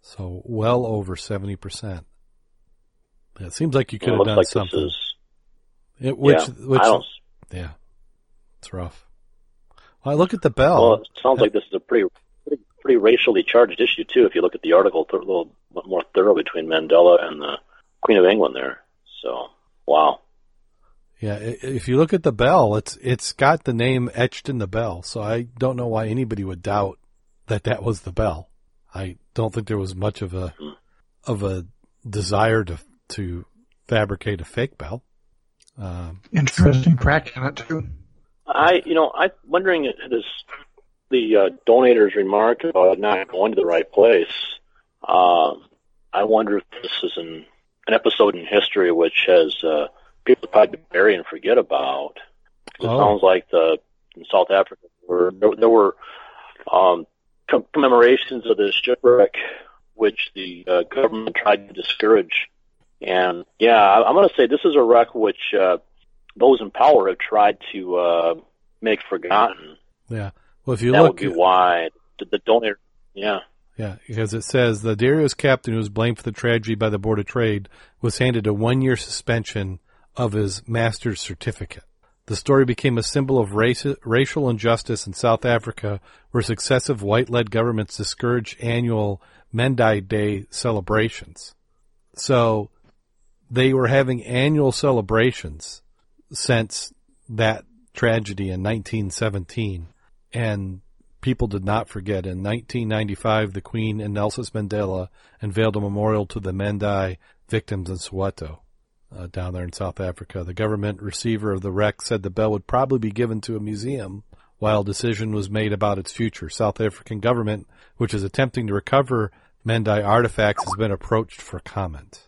So well over 70 percent. It seems like you could have done like something. is It- which, yeah. which, yeah, it's rough. Well, I look at the bell. Well, it sounds like this is a pretty, pretty, pretty racially charged issue too. If you look at the article a little more thorough between Mandela and the Queen of England there. So, wow. Yeah, if you look at the bell, it's it's got the name etched in the bell. So I don't know why anybody would doubt that that was the bell. I don't think there was much of a of a desire to to fabricate a fake bell. Um, Interesting crack in it too. I, you know, I'm wondering if this the uh, donator's remark about not going to the right place. Um, I wonder if this is an an episode in history which has uh, people probably bury and forget about. It Oh. sounds like the in South Africa were there, there were um, com- commemorations of this shipwreck, which the uh, government tried to discourage. And yeah, I, I'm going to say this is a wreck which uh, those in power have tried to uh, make forgotten. yeah. Well, if you that look, would be why the, the donor. Yeah, yeah, because it says the Darius captain who was blamed for the tragedy by the Board of Trade was handed a one year suspension of his master's certificate. The story became a symbol of race, racial injustice in South Africa, where successive white-led governments discouraged annual Mendai Day celebrations. So they were having annual celebrations since that tragedy in 1917, and people did not forget. In 1995, the Queen and Nelson Mandela unveiled a memorial to the Mendai victims in Soweto uh, down there in South Africa. The government receiver of the wreck said the bell would probably be given to a museum while a decision was made about its future. South African government, which is attempting to recover Mendai artifacts, has been approached for comment.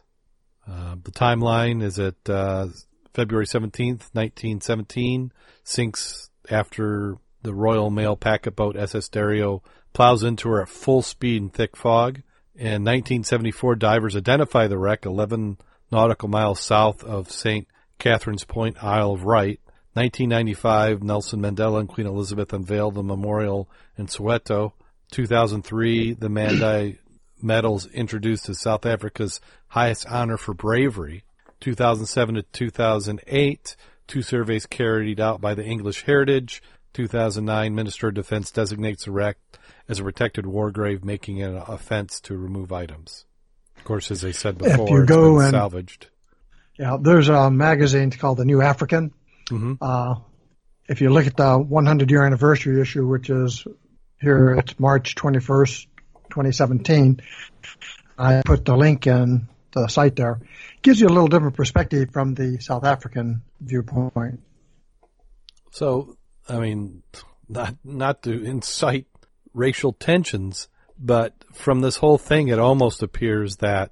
Uh, the timeline is at uh, February 17th, 1917, sinks after the Royal Mail packet boat SS Dario plows into her at full speed in thick fog. In 1974, divers identify the wreck 11 nautical miles south of St. Catherine's Point, Isle of Wight. 1995, Nelson Mandela and Queen Elizabeth unveiled the memorial in Soweto. 2003, the Mandai medals introduced as South Africa's highest honor for bravery. 2007 to 2008, two surveys carried out by the English Heritage. 2009, Minister of Defense designates wreck as a protected war grave, making it an offense to remove items. Of course, as I said before, If you it's go and- salvaged. Yeah, there's a magazine called The New African. hmm Uh, if you look at the 100 year anniversary issue, which is here, it's March 21st, 2017. I put the link in the site there. It Gives you a little different perspective from the South African viewpoint. So, I mean, not not to incite racial tensions, but from this whole thing, it almost appears that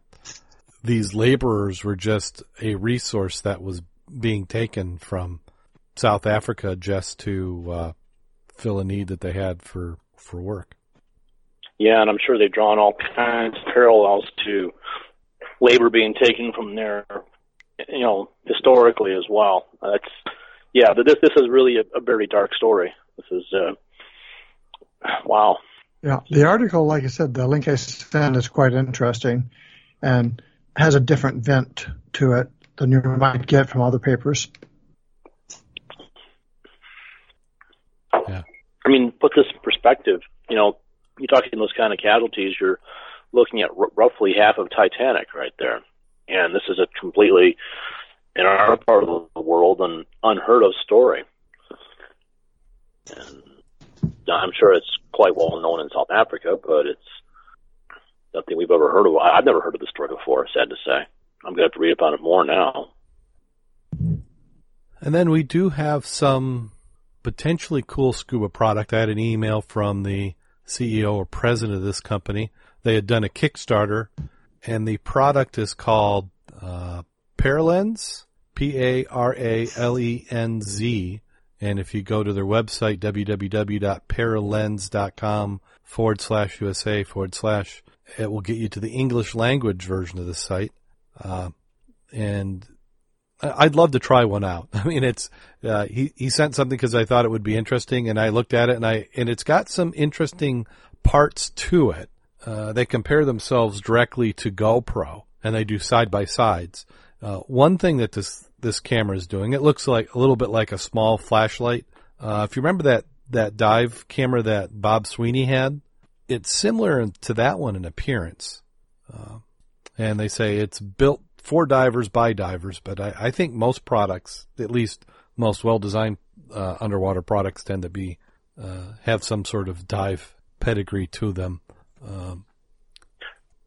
these laborers were just a resource that was being taken from South Africa just to uh, fill a need that they had for for work. yeah, and I'm sure they've drawn all kinds of parallels to labor being taken from there, you know, historically as well. That's yeah, but this this is really a, a very dark story. This is uh, wow. Yeah, the article, like I said, the link I sent is quite interesting and has a different vent to it than you might get from other papers. Yeah. I mean, put this in perspective. You know, you're talking those kind of casualties. You're looking at r- roughly half of Titanic right there, and this is a completely in our part of the world an unheard of story. And I'm sure it's quite well known in South Africa, but it's nothing we've ever heard of. I've never heard of the story before. Sad to say. I'm going to have to read about it more now. And then we do have some potentially cool scuba product. I had an email from the CEO or president of this company. They had done a Kickstarter, and the product is called uh, Paralenz, P A R A L E N Z. And if you go to their website, www.paralenz.com forward slash USA forward slash, it will get you to the English language version of the site. Uh, and I'd love to try one out. I mean, it's uh, he he sent something because I thought it would be interesting, and I looked at it, and I and it's got some interesting parts to it. Uh, they compare themselves directly to GoPro, and they do side by sides. Uh, one thing that this this camera is doing, it looks like a little bit like a small flashlight. Uh, if you remember that that dive camera that Bob Sweeney had, it's similar to that one in appearance. Uh, and they say it's built for divers by divers, but I, I think most products, at least most well designed uh, underwater products, tend to be uh, have some sort of dive pedigree to them. Um,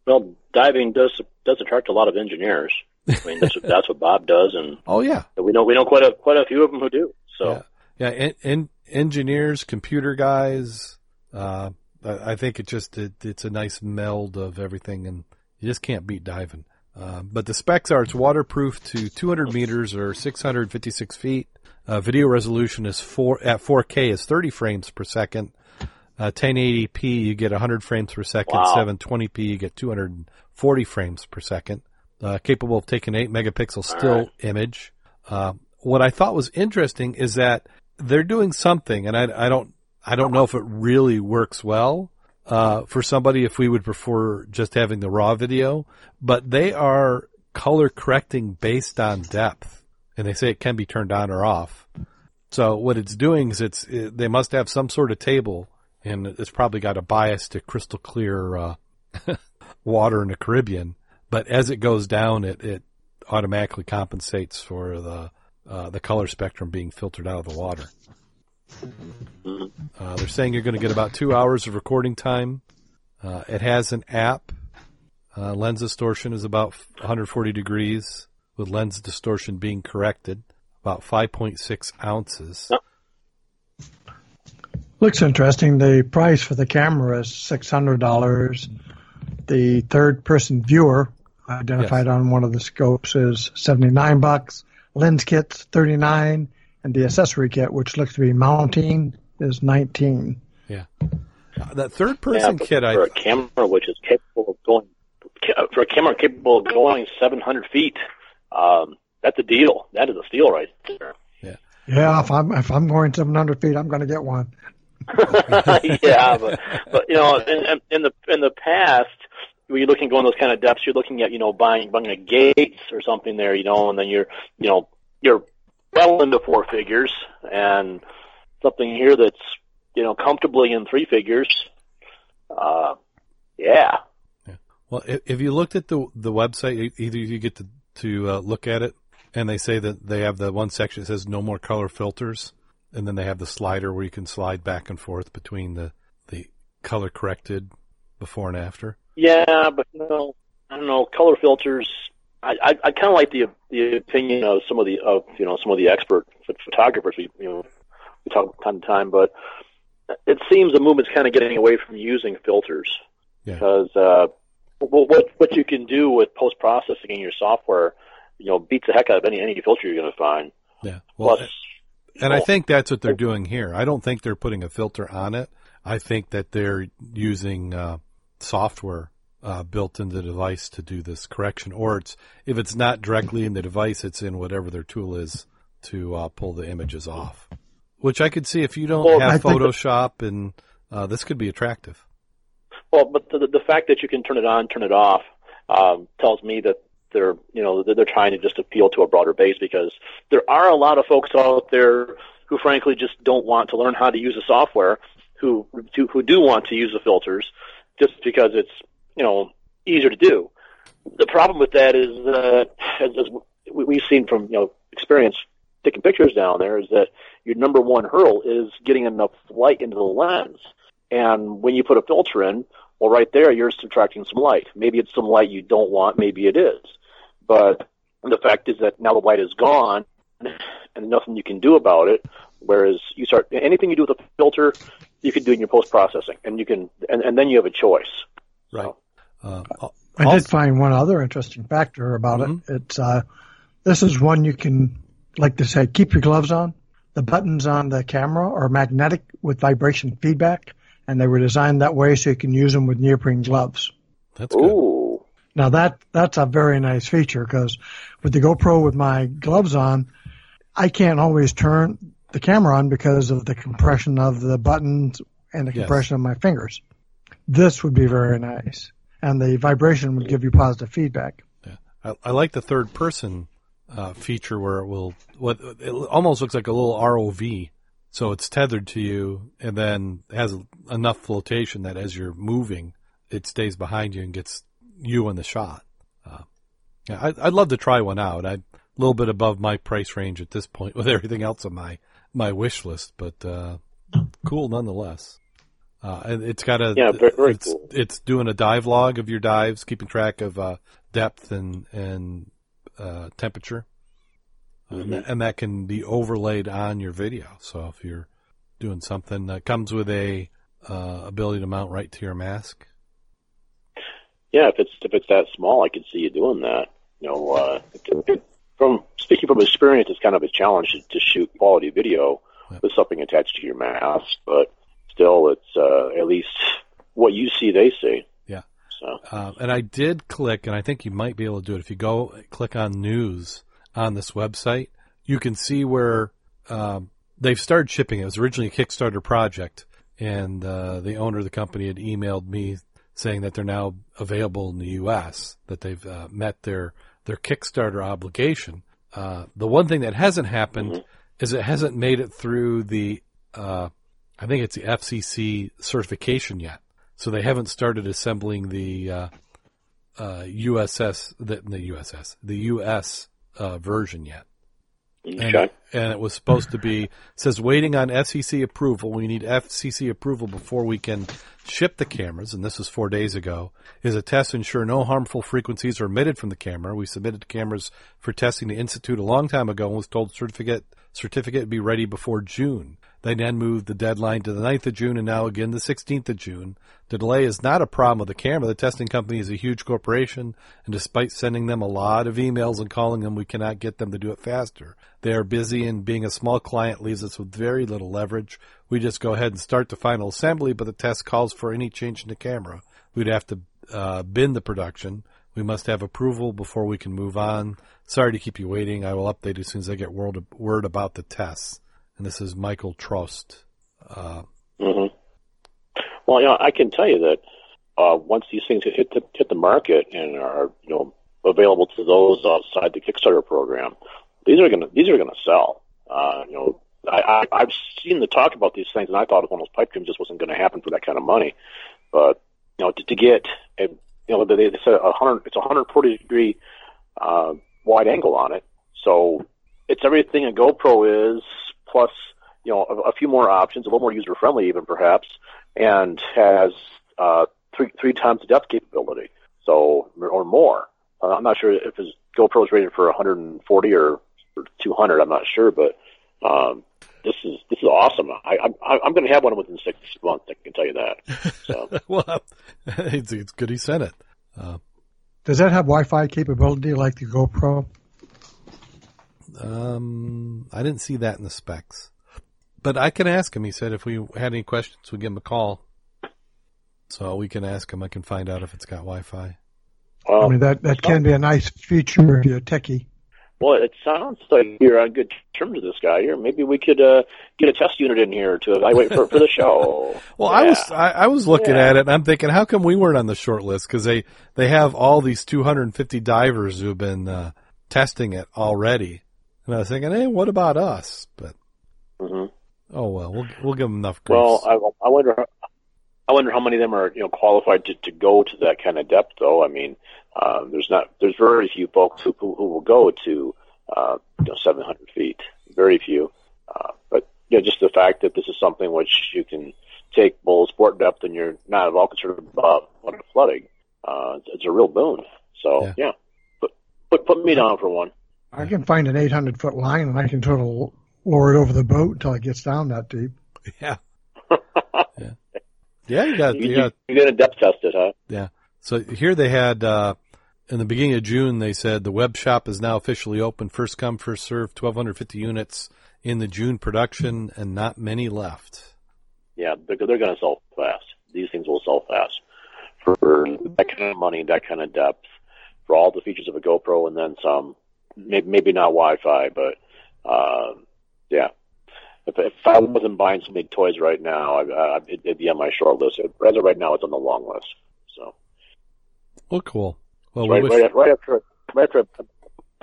well, diving does does attract a lot of engineers. I mean, that's, that's what Bob does, and oh yeah, we know we know quite a quite a few of them who do. So yeah, yeah and, engineers, computer guys. Uh, I, I think it just it, it's a nice meld of everything, and you just can't beat diving. Uh, but the specs are it's waterproof to 200 meters or 656 feet. Uh, video resolution is four at 4K is 30 frames per second. Uh, 1080p you get 100 frames per second. Wow. 720p you get 240 frames per second. Uh, capable of taking 8 megapixel still right. image. Uh, what I thought was interesting is that they're doing something, and I, I don't I don't know if it really works well uh, for somebody if we would prefer just having the raw video, but they are color correcting based on depth, and they say it can be turned on or off. So what it's doing is it's it, they must have some sort of table, and it's probably got a bias to crystal clear uh, water in the Caribbean. But as it goes down, it it automatically compensates for the uh, the color spectrum being filtered out of the water. Uh, they're saying you're going to get about two hours of recording time. Uh, it has an app. Uh, lens distortion is about 140 degrees, with lens distortion being corrected, about 5.6 ounces. Looks interesting. The price for the camera is $600. The third person viewer identified yes. on one of the scopes is 79 bucks. Lens kit's 39 and the accessory kit, which looks to be mounting, is 19. Yeah. Uh, that third person yeah, kit, for I a camera which is capable of going for a camera capable of going 700 feet, um, that's a deal. That is a steal right there. Yeah. Yeah. If I'm if I'm going 700 feet, I'm going to get one. yeah, but but you know, in, in the in the past, when you're looking going those kind of depths, you're looking at you know buying buying a Gates or something there, you know, and then you're you know you're well into four figures and something here that's you know comfortably in three figures. Uh, yeah. yeah. Well, if, you looked at the the website, either you get to to uh, look at it, and they say that they have the one section that says no more color filters, and then they have the slider where you can slide back and forth between the the color corrected before and after. Yeah, but you know, I don't know. Color filters I, I, I kind of like the the opinion of some of the of you know some of the expert photographers we you know we talk about time to time, but it seems the movement's kind of getting away from using filters yeah. because uh, well, what what you can do with post processing in your software, you know, beats the heck out of any any filter you're going to find. Yeah. Well, Plus, and I think that's what they're doing here. I don't think they're putting a filter on it. I think that they're using uh, software uh, built into the device to do this correction, or it's if it's not directly in the device, it's in whatever their tool is to uh, pull the images off. Which I could see if you don't well, have Photoshop, and uh, this could be attractive. Well, but the, the fact that you can turn it on, turn it off, um, tells me that they're you know they're trying to just appeal to a broader base because there are a lot of folks out there who frankly just don't want to learn how to use the software who who do want to use the filters just because it's you know, easier to do. The problem with that is, uh, as, as we've seen from, you know, experience taking pictures down there is that your number one hurdle is getting enough light into the lens. And when you put a filter in, well, right there, you're subtracting some light. Maybe it's some light you don't want, maybe it is. But the fact is that now the light is gone and nothing you can do about it. Whereas you start, anything you do with a filter, you can do it in your post processing, and you can, and, and then you have a choice. Right. So, Uh, I also- did find one other interesting factor about Mhm. it. It's uh, this is one you can, like to say, keep your gloves on. The buttons on the camera are magnetic with vibration feedback, and they were designed that way so you can use them with neoprene gloves. that's good. ooh, Now that that's a very nice feature because with the GoPro with my gloves on, I can't always turn the camera on because of the compression of the buttons and the Yes. compression of my fingers. This would be very nice, and the vibration would give you positive feedback. I, I like the third person uh, feature where it will what it almost looks like a little ROV. So it's tethered to you and then has enough flotation that as you're moving, it stays behind you and gets you in the shot. Uh, yeah, I, I'd love to try one out. I'm a little bit above my price range at this point with everything else on my my wish list, but uh, cool nonetheless. Uh, and it's got a Yeah, very- very it's, cool. it's doing a dive log of your dives, keeping track of uh, depth and and uh, temperature, and, Mhm. that, and that can be overlaid on your video. So if you're doing something that comes with a uh, ability to mount right to your mask, yeah, if it's if it's that small, I could see you doing that. You know, uh, it- it- from speaking from experience, it's kind of a challenge to, to shoot quality video with something attached to your mask, but still, it's uh, at least what you see, they see. Yeah. So Uh, and I did click, and I think you might be able to do it. If you go click on news on this website, you can see where um, they've started shipping. It was originally a Kickstarter project, and uh, the owner of the company had emailed me saying that they're now available in the U.S. That they've uh, met their their Kickstarter obligation. Uh, the one thing that hasn't happened is it hasn't made it through the uh, I think it's the FCC certification yet. So they haven't started assembling the uh, uh, USS, the, the USS, the US uh, version yet. And, okay, and it was supposed to be says waiting on FCC approval. We need FCC approval before we can ship the cameras, and this was four days ago. Is a test to ensure no harmful frequencies are emitted from the camera. We submitted the cameras for testing to Institute a long time ago and was told certificate certificate would be ready before June. They then moved the deadline to the 9th of June and now again the 16th of June. The delay is not a problem with the camera. The testing company is a huge corporation, and despite sending them a lot of emails and calling them, we cannot get them to do it faster. They are busy, and being a small client leaves us with very little leverage. We just go ahead and start the final assembly, but the test calls for any change in the camera. We'd have to uh, bin the production. We must have approval before we can move on. Sorry to keep you waiting. I will update as soon as I get word, word about the tests. And this is Michael Trost. Uh, hmm Well, you know, I can tell you that uh, once these things hit the, hit the market and are you know available to those outside the Kickstarter program, these are gonna these are gonna sell. Uh, you know, I, I I've seen the talk about these things, and I thought one of those pipe dreams just wasn't going to happen for that kind of money. But you know, to, to get a you know they, said a hundred it's a 140 degree uh, wide angle on it, so it's everything a GoPro is plus you know a, a few more options, a little more user friendly even perhaps, and has uh, three three times the depth capability, so or more. Uh, I'm not sure if his GoPro is rated for 140 or, or 200. I'm not sure, but um, this is this is awesome. I, I I'm going to have one within six months. I can tell you that. So well, it's, it's good he sent it. Uh, Does that have Wi-Fi capability like the GoPro? Um, I didn't see that in the specs, but I can ask him. He said if we had any questions, we'd give him a call. So we can ask him. I can find out if it's got Wi-Fi. well, I mean, that that can be a nice feature if you're a techie. well, it sounds like you're on good terms with this guy here. Maybe we could uh, get a test unit in here to evaluate for, for the show. Well, I was I, I was looking Yeah. at it and I'm thinking, how come we weren't on the short list? Because they they have all these 250 divers who have been uh, testing it already, and I was thinking, hey, what about us? But hmm oh well, we'll we'll give them enough grace. Well, I, I wonder. I wonder how many of them are you know qualified to, to go to that kind of depth. Though I mean, uh, there's not there's very few folks who who, who will go to uh, you know 700 feet. Very few. Uh, but you know, just the fact that this is something which you can take below sport depth and you're not at all concerned about water flooding. Uh, it's, it's a real boon. So Yeah. yeah, put put put me down for one. I can find an 800 foot line and I can sort of lower it over the boat until it gets down that deep. yeah, Yeah, Yeah, you got You, you got you, are gonna depth test it, huh? Yeah. So here they had uh, in the beginning of June. They said the web shop is now officially open. First come, first serve. Twelve hundred fifty units in the June production, and not many left. Yeah, they're, they're going to sell fast. These things will sell fast for that kind of money, that kind of depth, for all the features of a GoPro, and then some. Maybe, maybe not Wi-Fi, but uh, yeah. If, if I wasn't buying some big toys right now, I, I, it'd be on my short list. As of right now, it's on the long list. So. Well, cool. Well, right, we wish, right, right after, right after,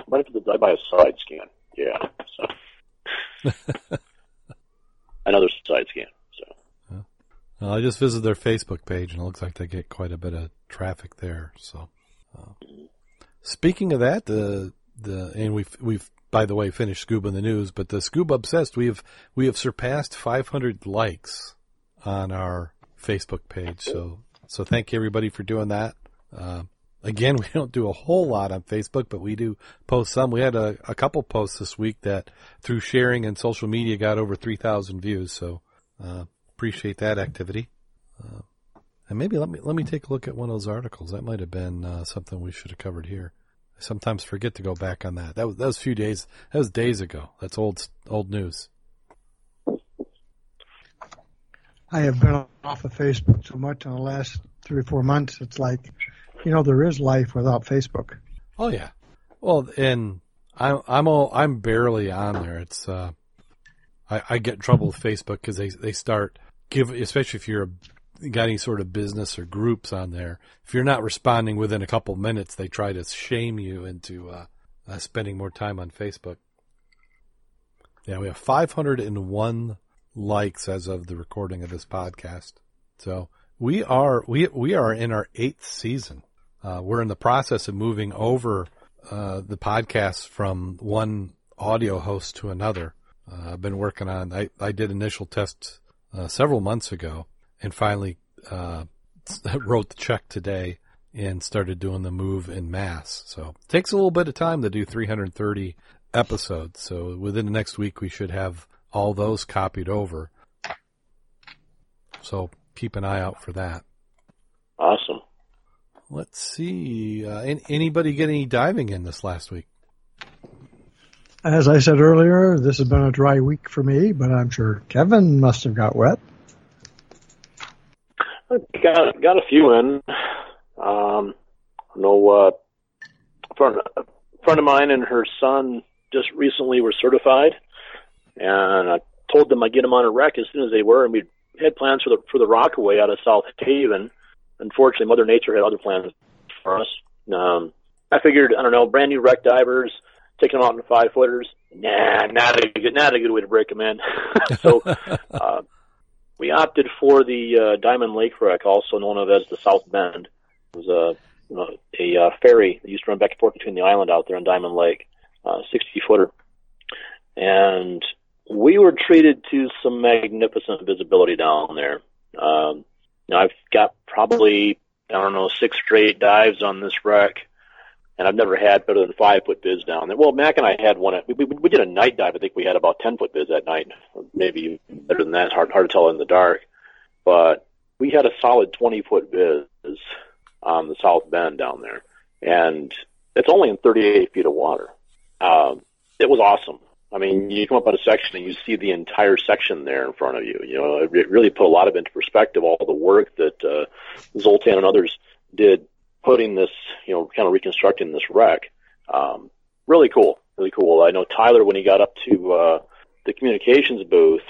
right after the, I buy a side scan. Yeah. So. Another side scan. So. Well, I just visited their Facebook page, and it looks like they get quite a bit of traffic there. So, uh, speaking of that, the the and we've we've by the way finished Scuba in the news, but the Scuba Obsessed we have we have surpassed 500 likes on our Facebook page. So so thank you everybody for doing that. Uh, again, we don't do a whole lot on Facebook, but we do post some. We had a, a couple posts this week that through sharing and social media got over 3,000 views. So uh, appreciate that activity. Uh, and maybe let me let me take a look at one of those articles. That might have been uh, something we should have covered here. I sometimes forget to go back on that. That was that was a few days. That was days ago. That's old old news. I have been off of Facebook so much in the last three or four months. It's like, you know, there is life without Facebook. Oh yeah. Well, and I'm I'm all I'm barely on there. It's uh, I, I get in trouble with Facebook because they they start give especially if you're a, got any sort of business or groups on there. If you're not responding within a couple minutes, they try to shame you into uh, uh, spending more time on Facebook. Yeah, we have 501 likes as of the recording of this podcast. So we are we we are in our eighth season. Uh, we're in the process of moving over uh, the podcast from one audio host to another. Uh, I've been working on. I I did initial tests uh, several months ago, and finally uh, wrote the check today and started doing the move in mass. So it takes a little bit of time to do 330 episodes. So within the next week, we should have all those copied over. So keep an eye out for that. Awesome. Let's see. Uh, any, anybody get any diving in this last week? As I said earlier, this has been a dry week for me, but I'm sure Kevin must have got wet. Got got a few in. Um, I know uh, a friend, a friend of mine and her son just recently were certified, and I told them I'd get them on a wreck as soon as they were, and we had plans for the for the Rockaway out of South Haven. Unfortunately, Mother Nature had other plans for us. Um, I figured, I don't know, brand new wreck divers, taking them out in five footers. Nah, not a good, not a good way to break them in. so, uh, we opted for the uh, Diamond Lake wreck, also known as the South Bend. It was a a, a uh, ferry that used to run back and forth between the island out there and Diamond Lake, uh, 60 footer, and we were treated to some magnificent visibility down there. Um, now I've got probably I don't know six straight dives on this wreck, and I've never had better than five foot viz down there. Well, Mack and I had one. We, we, we did a night dive. I think we had about ten foot viz that night, maybe better than that. Hard hard to tell in the dark, but we had a solid twenty foot viz on the South Bend down there, and it's only in 38 feet of water. Um, it was awesome. I mean, you come up on a section and you see the entire section there in front of you. You know, it really put a lot of into perspective all the work that uh, Zoltan and others did putting this, you know, kind of reconstructing this wreck. Um, really cool, really cool. I know Tyler when he got up to uh, the communications booth,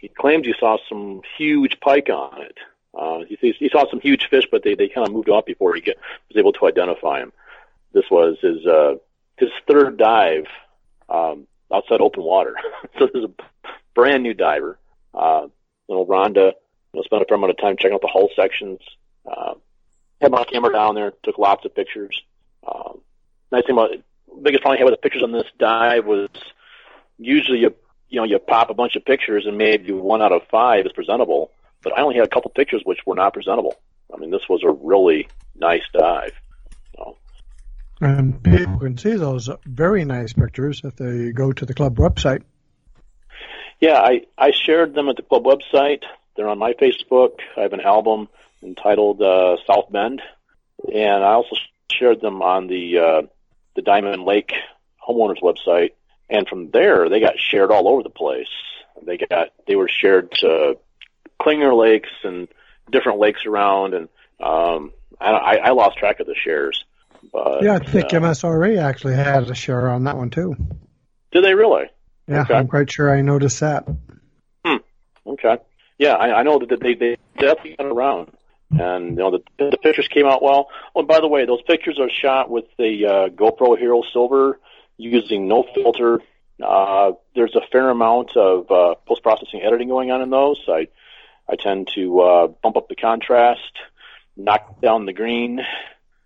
he claimed he saw some huge pike on it. Uh, he, he saw some huge fish, but they, they kind of moved off before he get, was able to identify him. This was his uh, his third dive um, outside open water. so this is a brand new diver. Uh, you know, Rhonda you know, spent a fair amount of time checking out the hull sections. Uh, had my camera down there, took lots of pictures. Um, nice thing about it, biggest problem I had with the pictures on this dive was usually you you know you pop a bunch of pictures and maybe one out of five is presentable but I only had a couple pictures which were not presentable. I mean, this was a really nice dive. So. And people can see those very nice pictures if they go to the club website. Yeah, I, I shared them at the club website. they're on my Facebook. I have an album entitled uh, South Bend, and I also shared them on the uh, the Diamond Lake homeowners website. And from there, they got shared all over the place. They got they were shared to Clinger Lakes and different lakes around, and um, I, I lost track of the shares. But, yeah, I think uh, MSRE actually had a share on that one too. Did they really? Yeah, Okay. I'm quite sure I noticed that. Okay. Yeah, I, I know that they they definitely got around, and you know the the pictures came out well. Oh, by the way, those pictures are shot with the uh, GoPro Hero Silver using no filter. Uh, there's a fair amount of uh, post processing editing going on in those. I I tend to uh, bump up the contrast, knock down the green,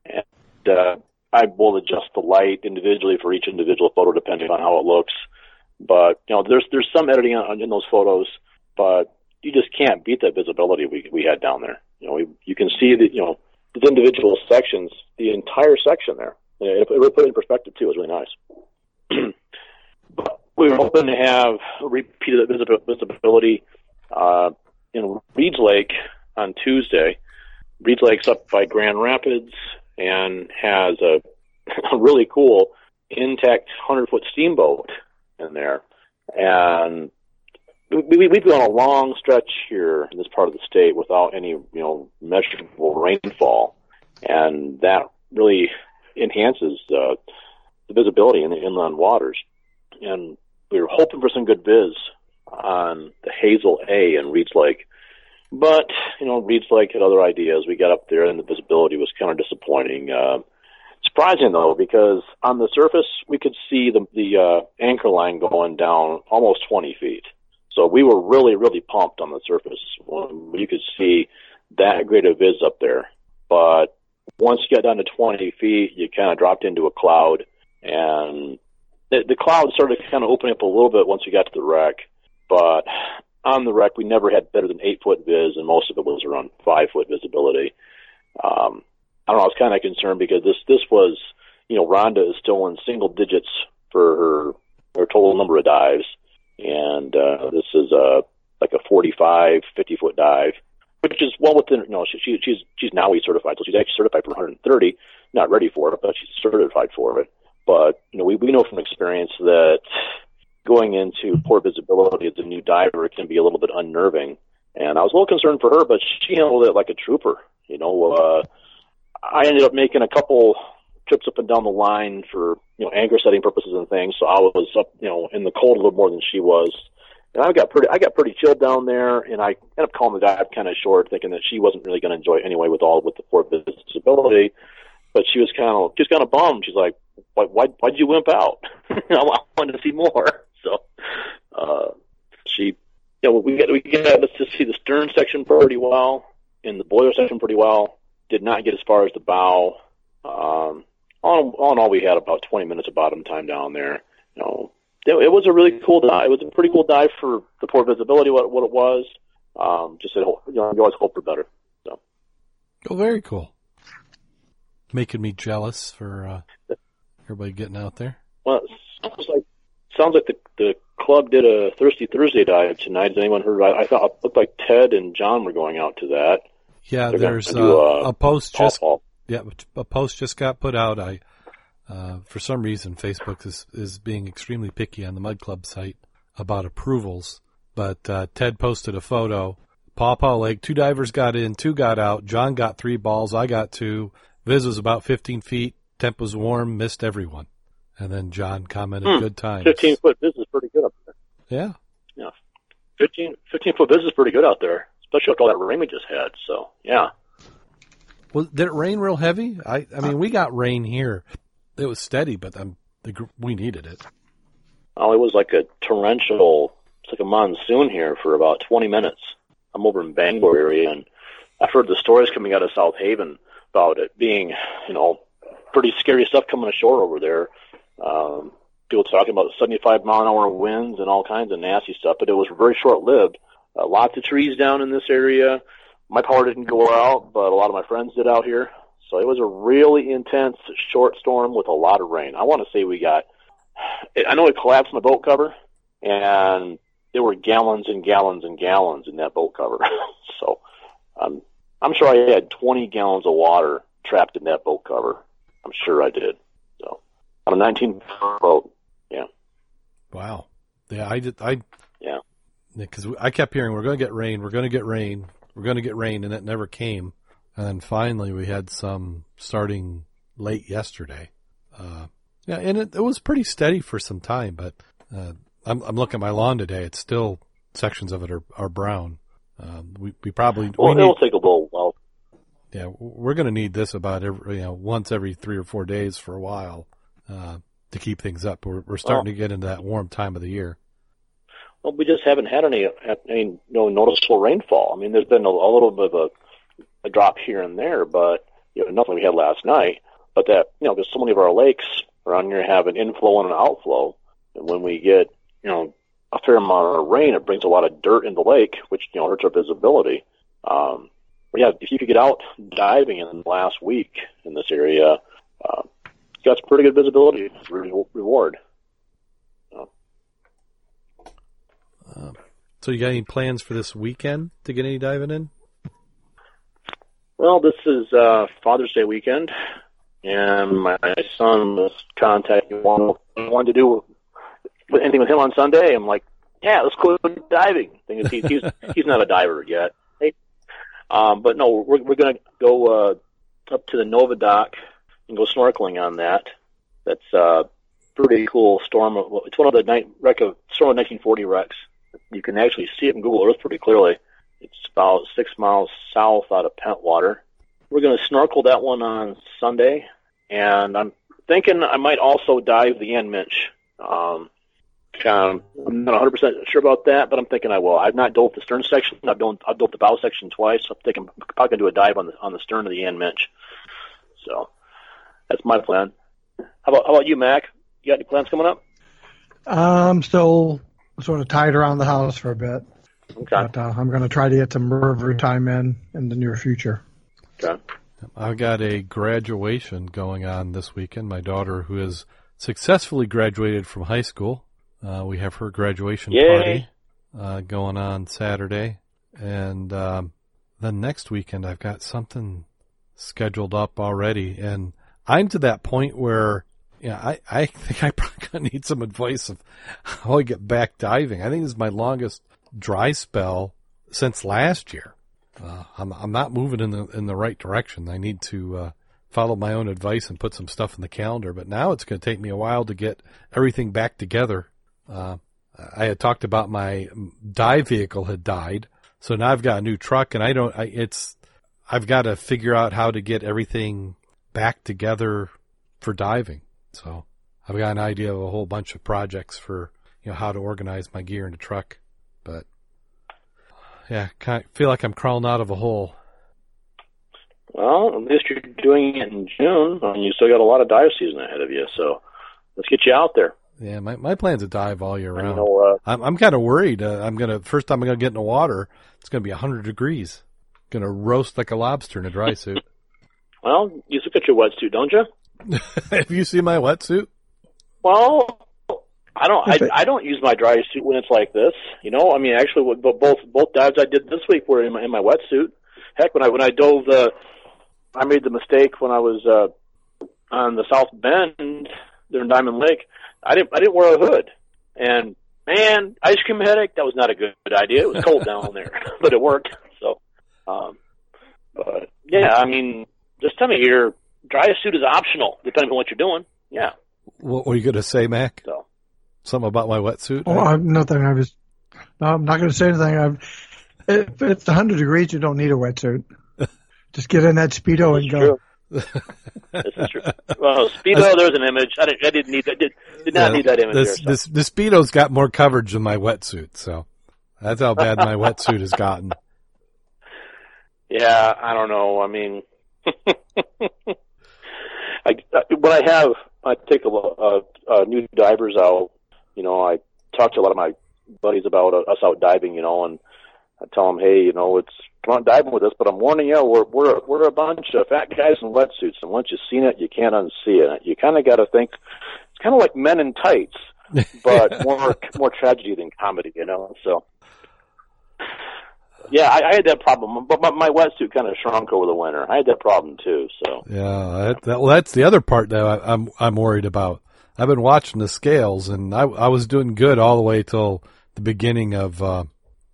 and uh, I will adjust the light individually for each individual photo depending on how it looks. But you know, there's there's some editing on, in those photos, but you just can't beat that visibility we we had down there. You know, we, you can see the you know the individual sections, the entire section there. It, it put it in perspective too. It was really nice. but we were hoping to have a repeat of that visibility uh, in Reeds Lake on Tuesday. Reeds Lake's up by Grand Rapids and has a, a really cool intact 100 foot steamboat in there. And we, we, we've gone a long stretch here in this part of the state without any, you know, measurable rainfall. And that really enhances uh, the visibility in the inland waters. And we were hoping for some good viz on the Hazel A in Reeds Lake. But, you know, Reeds Lake had other ideas. We got up there and the visibility was kind of disappointing. Uh, surprising though, because on the surface we could see the, the uh, anchor line going down almost 20 feet. So we were really, really pumped on the surface. You could see that great of viz up there. But once you got down to 20 feet, you kind of dropped into a cloud and the, the cloud started kind of opening up a little bit once we got to the wreck. But on the wreck, we never had better than eight foot viz, and most of it was around five foot visibility. Um, I don't know. I was kind of concerned because this this was, you know, Rhonda is still in single digits for her her total number of dives, and uh, this is a like a 45, 50 foot dive, which is well within. You know, she, she she's she's now certified, so she's actually certified for 130. Not ready for it, but she's certified for it. But you know, we we know from experience that going into poor visibility as a new diver can be a little bit unnerving. And I was a little concerned for her, but she handled it like a trooper. You know, uh, I ended up making a couple trips up and down the line for you know anchor setting purposes and things. So I was up, you know, in the cold a little more than she was. And I got pretty, I got pretty chilled down there, and I ended up calling the dive kind of short, thinking that she wasn't really going to enjoy it anyway with all with the poor visibility. But she was kind of, just kind of bummed. She's like, "Why, why, why'd you wimp out? I wanted to see more." So, uh, she, you know, we get we get to see the stern section pretty well, and the boiler section pretty well. Did not get as far as the bow. Um, all, all in all, we had about 20 minutes of bottom time down there. You know, it, it was a really cool dive. It was a pretty cool dive for the poor visibility, what what it was. Um, just that, you know, you always hope for better. So, Oh, very cool. Making me jealous for uh, everybody getting out there. well, it sounds like sounds like the the club did a Thirsty Thursday dive tonight. Has anyone heard? I, I thought it looked like Ted and John were going out to that. Yeah, They're there's do, uh, uh, a post just yeah a post just got put out. I uh, for some reason Facebook is is being extremely picky on the Mud Club site about approvals. But uh, Ted posted a photo. Paw Paw Lake, two divers got in, two got out. John got three balls, I got two. Viz was about 15 feet. Temp was warm, missed everyone. And then John commented, Hmm. "Good time. 15 foot business is pretty good up there. Yeah, 15, 15 foot business is pretty good out there, especially after all that rain we just had. So, yeah. Well, did it rain real heavy? I, I mean, we got rain here. It was steady, but um, the, gr- we needed it. Oh, it was like a torrential, it's like a monsoon here for about 20 minutes. I'm over in Bangor area, and I've heard the stories coming out of South Haven about it being, you know, pretty scary stuff coming ashore over there. Um, people talking about 75 mile an hour winds and all kinds of nasty stuff, but it was very short lived. Uh, lots of trees down in this area. My power didn't go out, but a lot of my friends did out here. So it was a really intense short storm with a lot of rain. I want to say we got, I know it collapsed my boat cover, and there were gallons and gallons and gallons in that boat cover. so, um, I'm sure I had 20 gallons of water trapped in that boat cover. I'm sure I did. So, on a 19 boat, yeah. Wow. Yeah, I did. I Yeah. because I kept hearing we're going to get rain, we're going to get rain, we're going to get rain, and it never came. And then finally, we had some starting late yesterday. Uh, yeah, and it, it was pretty steady for some time, but uh, I'm, I'm looking at my lawn today. It's still sections of it are, are brown. Um, we we probably Well, we need, it'll take a little while. yeah we're going to need this about every you know once every three or four days for a while uh, to keep things up. We're we're starting Well- to get into that warm time of the year. Well, we just haven't had any, any know, noticeable rainfall. I mean, there's been a, a little bit of a, a drop here and there, but you know, nothing we had last night. But that, you know, because so many of our lakes around here have an inflow and an outflow, and when we get, you know, a fair amount of rain, it brings a lot of dirt in the lake, which you know hurts our visibility. Um, but yeah, if you could get out diving in the last week in this area, uh, you got some pretty good visibility re- reward. So you got any plans for this weekend to get any diving in? Well, this is uh, Father's Day weekend, and my son was contacting wanted wanted to do with anything with him on Sunday. I'm like, yeah, let's go diving. Thing is, he's he's, he's not a diver yet. Um, but no, we're we're gonna go uh, up to the Novadoc and go snorkeling on that. That's uh, pretty cool storm. of- It's one of the night wreck of storm of 1940 wrecks. You can actually see it in Google Earth pretty clearly. It's about six miles south out of Pentwater. We're going to snorkel that one on Sunday, and I'm thinking I might also dive the Ann Minch. Um, I'm not 100 percent sure about that, but I'm thinking I will. I've not dove the stern section. I've dove, I've dove the bow section twice. So I'm thinking I'm probably going to do a dive on the on the stern of the Ann Minch. So that's my plan. How about how about you, Mack? You got any plans coming up? I'm still sort of tied around the house for a bit, Okay. but uh, I'm going to try to get some river time in in the near future. Okay. I've got a graduation going on this weekend. My daughter, who has successfully graduated from high school, uh, we have her graduation Yay. party uh, going on Saturday, and um, then next weekend I've got something scheduled up already, and I'm to that point where. Yeah, I, I think I probably need some advice of how I get back diving. I think this is my longest dry spell since last year. Uh, I'm I'm not moving in the in the right direction. I need to uh, follow my own advice and put some stuff in the calendar. But now it's going to take me a while to get everything back together. Uh, I had talked about my dive vehicle had died, so now I've got a new truck, and I don't. I, it's I've got to figure out how to get everything back together for diving. So I've got an idea of a whole bunch of projects for you know how to organize my gear in the truck, but yeah, kind of feel like I'm crawling out of a hole. Well, at least you're doing it in June, and you still got a lot of dive season ahead of you. So let's get you out there. Yeah, my my plan's to dive all year round. uh, I'm I'm kind of worried. Uh, I'm gonna first time I'm gonna get in the water. It's gonna be hundred degrees. Gonna roast like a lobster in a dry suit. well, you still got your wetsuit, don't you? Have you seen my wetsuit? Well, I don't. I, I don't use my dry suit when it's like this. You know, I mean, actually, what- bo- both both dives I did this week were in my in my wetsuit. Heck, when I when I dove the, I made the mistake when I was uh, on the South Bend there in Diamond Lake. I didn't I didn't wear a hood, and man, ice cream headache. That was not a good idea. It was cold down there, but it worked. So, um, but yeah, I mean, this time of year, dry suit is optional depending on what you're doing. Yeah, What were you gonna say, Mack? so. Something about my wetsuit? Oh, I'm nothing. I was. No, I'm not going to say anything. I'm, if it's 100 degrees, you don't need a wetsuit. Just get in that speedo and go. true. this is true. Well, Speedo, there's an image. I didn't, I didn't need that. Did, did not Yeah, need that image This there. So. this the speedo's got more coverage than my wetsuit, so that's how bad my wetsuit has gotten. Yeah, I don't know. I mean, I, when I have, I take a, uh, uh, new divers out. You know, I talk to a lot of my buddies about uh, us out diving. You know, and I tell them, hey, you know, it's come on diving with us, but I'm warning you, we're we're we're a bunch of fat guys in wetsuits, and once you've seen it, you can't unsee it. You kind of got to think. It's kind of like men in tights. but more more tragedy than comedy, you know. So, yeah, I, I had that problem, but my, my wetsuit kind of shrunk over the winter. I had that problem too. So, Yeah, that, well, that's the other part that I, I'm I'm worried about. I've been watching the scales, and I I was doing good all the way till the beginning of, uh,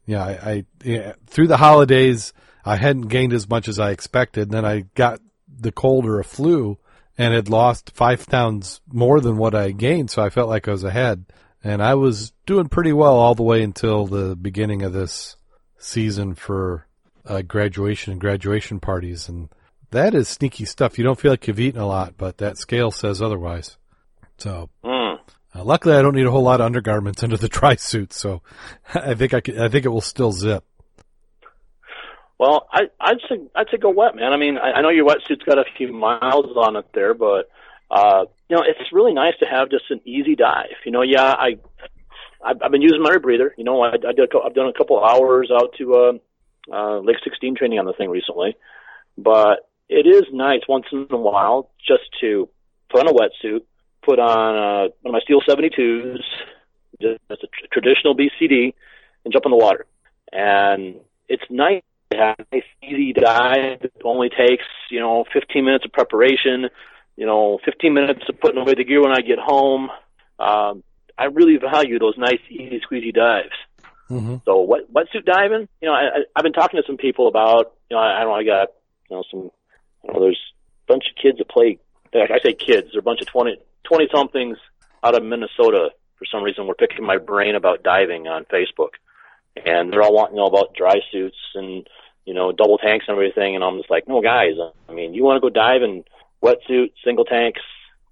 yeah, I, I yeah, through the holidays I hadn't gained as much as I expected. Then I got the cold or a flu, and had lost five pounds more than what I gained, so I felt like I was ahead. And I was doing pretty well all the way until the beginning of this season for uh, graduation and graduation parties, and that is sneaky stuff. You don't feel like you've eaten a lot, but that scale says otherwise. So, mm. uh, luckily, I don't need a whole lot of undergarments under the dry suit, so I think I, could, I think it will still zip. Well, I, I'd say I'd say go wet, man. I mean, I, I know your wetsuit's got a few miles on it there, but uh, you know, it's really nice to have just an easy dive. You know, yeah, I I've, I've been using my rebreather. You know, I, I did a, I've done a couple hours out to uh, uh, Lake 16 training on the thing recently, but it is nice once in a while just to put on a wetsuit, put on uh, one of my Steel 72s, just a tr- traditional BCD, and jump in the water. And it's nice to have a nice easy dive. It only takes you know 15 minutes of preparation. You know, 15 minutes of putting away the gear when I get home. Um, I really value those nice, easy, squeezy dives. Mm-hmm. So wet, wetsuit diving, you know, I, I, I've been talking to some people about, you know, I, I don't know, I got, you know, some, don't know, there's a bunch of kids that play, I say kids, they're a bunch of 20, 20 somethings out of Minnesota for some reason we're picking my brain about diving on Facebook. And they're all wanting to know about dry suits and, you know, double tanks and everything. And I'm just like, no, guys, I mean, you want to go dive in wetsuit, single tanks,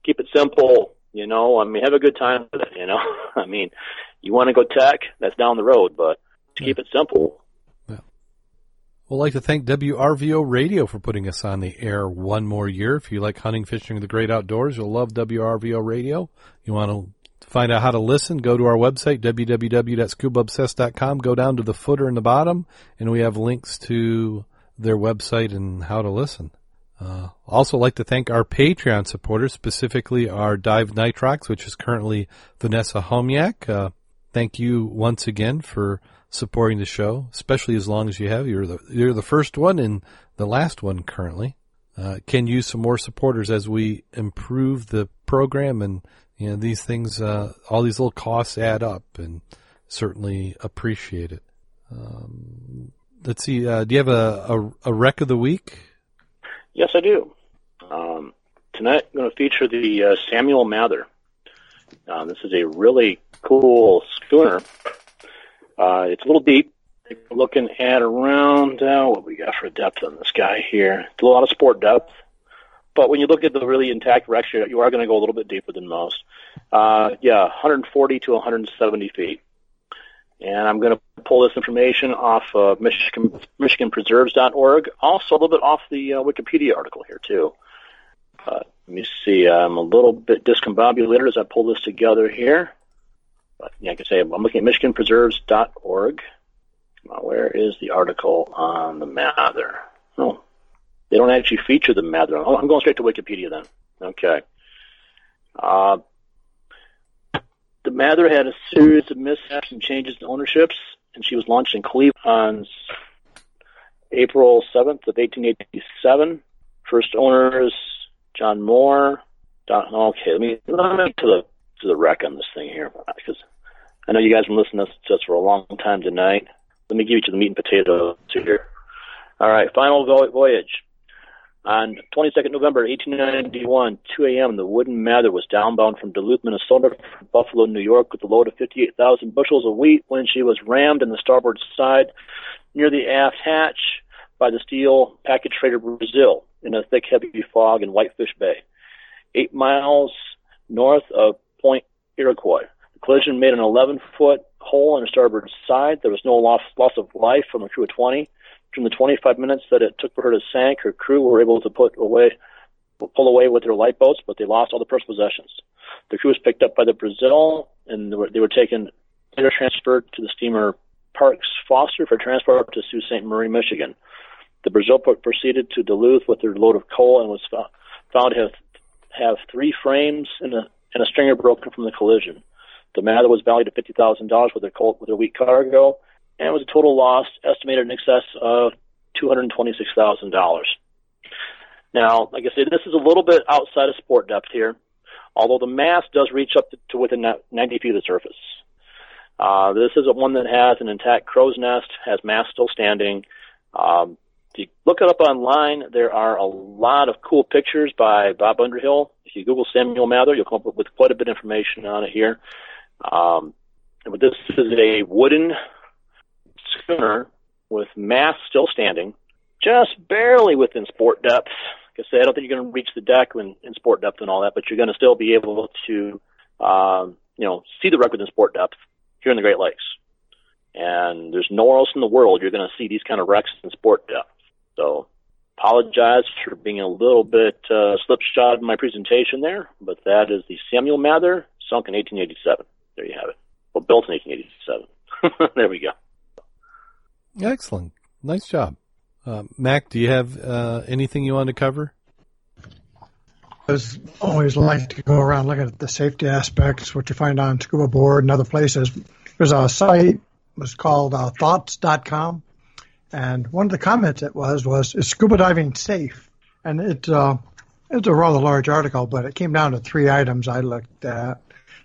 keep it simple, you know, I mean, have a good time with it, you know. I mean, you want to go tech, that's down the road, but to keep it simple. We'd like to thank WRVO Radio for putting us on the air one more year. If you like hunting, fishing, the great outdoors, you'll love WRVO Radio. You want to find out how to listen, go to our website, www.scubaobsessed.com. Go down to the footer in the bottom, and we have links to their website and how to listen. Uh, also like to thank our Patreon supporters, specifically our Dive Nitrox, which is currently Vanessa Homiak. Uh, thank you once again for supporting the show, especially as long as you have. You're the you're the first one and the last one currently. Uh, can use some more supporters as we improve the program, and you know these things, uh, all these little costs add up, and certainly appreciate it. Um, let's see. Uh, do you have a, a a wreck of the week? Yes, I do. Um, tonight I'm going to feature the uh, Samuel Mather. Uh, this is a really cool schooner. Uh, it's a little deep. Looking at around uh, what we got for depth on this guy here. It's a lot of sport depth, but when you look at the really intact wreck, you are going to go a little bit deeper than most. Uh, yeah, 140 to 170 feet. And I'm going to pull this information off of Michigan, MichiganPreserves.org. Also, a little bit off the uh, Wikipedia article here too. Uh, let me see. I'm a little bit discombobulated as I pull this together here. But yeah, I can say I'm looking at MichiganPreserves.org. Where is the article on the Mather? Oh, they don't actually feature the Mather. Oh, I'm going straight to Wikipedia then. Okay. Uh, Mather had a series of mishaps and changes in ownerships, and she was launched in Cleveland on April 7th of 1887. First owners John Moore. Don, okay, let me let me to the to the wreck on this thing here because I know you guys have been listening to us for a long time tonight. Let me give you to the meat and potatoes here. All right, final voyage. On 22nd November 1891, 2 a.m., the wooden Mather was downbound from Duluth, Minnesota, for Buffalo, New York, with a load of 58,000 bushels of wheat when she was rammed in the starboard side near the aft hatch by the steel package freighter Brazil in a thick, heavy fog in Whitefish Bay, eight miles north of Point Iroquois. Collision made an 11-foot hole in the starboard side. There was no loss, loss of life from a crew of 20. During the 25 minutes that it took for her to sink, her crew were able to put away, pull away with their lifeboats, but they lost all the personal possessions. The crew was picked up by the Brazil, and they were, they were taken transferred to the steamer Parks Foster for transport to Sault Ste. Marie, Michigan. The Brazil proceeded to Duluth with their load of coal and was found to have, have three frames and a, and a stringer broken from the collision. The Mather was valued at fifty thousand dollars with their cold, with wheat cargo, and it was a total loss estimated in excess of two hundred twenty-six thousand dollars. Now, like I said, this is a little bit outside of sport depth here, although the mast does reach up to, to within 90 feet of the surface. Uh, this is one that has an intact crow's nest, has mast still standing. Um, if you look it up online, there are a lot of cool pictures by Bob Underhill. If you Google Samuel Mather, you'll come up with quite a bit of information on it here. Um, but this is a wooden schooner with mast still standing, just barely within sport depth. Like I say, I don't think you're going to reach the deck in, in sport depth and all that, but you're going to still be able to, um, you know, see the wreck within sport depth here in the Great Lakes. And there's nowhere else in the world you're going to see these kind of wrecks in sport depth. So apologize for being a little bit uh, slipshod in my presentation there, but that is the Samuel Mather, sunk in 1887. There you have it. Well, built in 1887. there we go. Excellent. Nice job. Uh, Mack, do you have uh, anything you want to cover? I always like to go around looking at the safety aspects, what you find on Scuba Board and other places. There's a site was called uh, thoughts.com and one of the comments it was was, "Is scuba diving safe?" And it uh, it's a rather large article, but it came down to three items I looked at.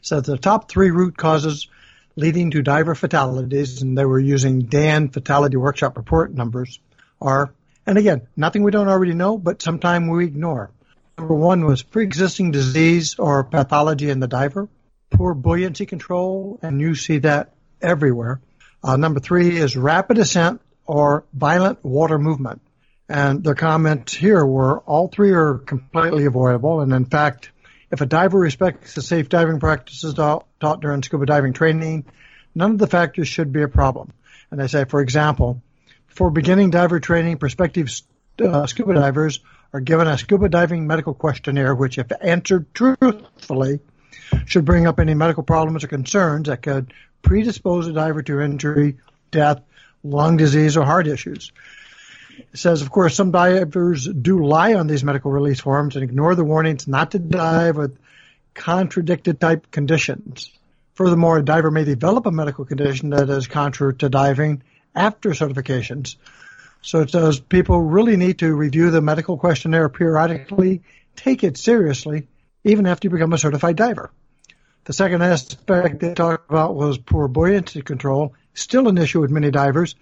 So the top three root causes leading to diver fatalities, and they were using DAN Fatality Workshop report numbers, are, and again, nothing we don't already know, but sometimes we ignore. Number one was pre-existing disease or pathology in the diver, poor buoyancy control, and you see that everywhere. Uh, number three is rapid ascent or violent water movement. And the comments here were all three are completely avoidable. And in fact, if a diver respects the safe diving practices taught during scuba diving training, none of the factors should be a problem. And I say, for example, for beginning diver training, prospective uh, scuba divers are given a scuba diving medical questionnaire, which, if answered truthfully, should bring up any medical problems or concerns that could predispose a diver to injury, death, lung disease, or heart issues. It says, of course, some divers do lie on these medical release forms and ignore the warnings not to dive with contradicted type conditions. Furthermore, a diver may develop a medical condition that is contrary to diving after certifications. So it says people really need to review the medical questionnaire periodically, take it seriously, even after you become a certified diver. The second aspect they talked about was poor buoyancy control still an issue with many divers.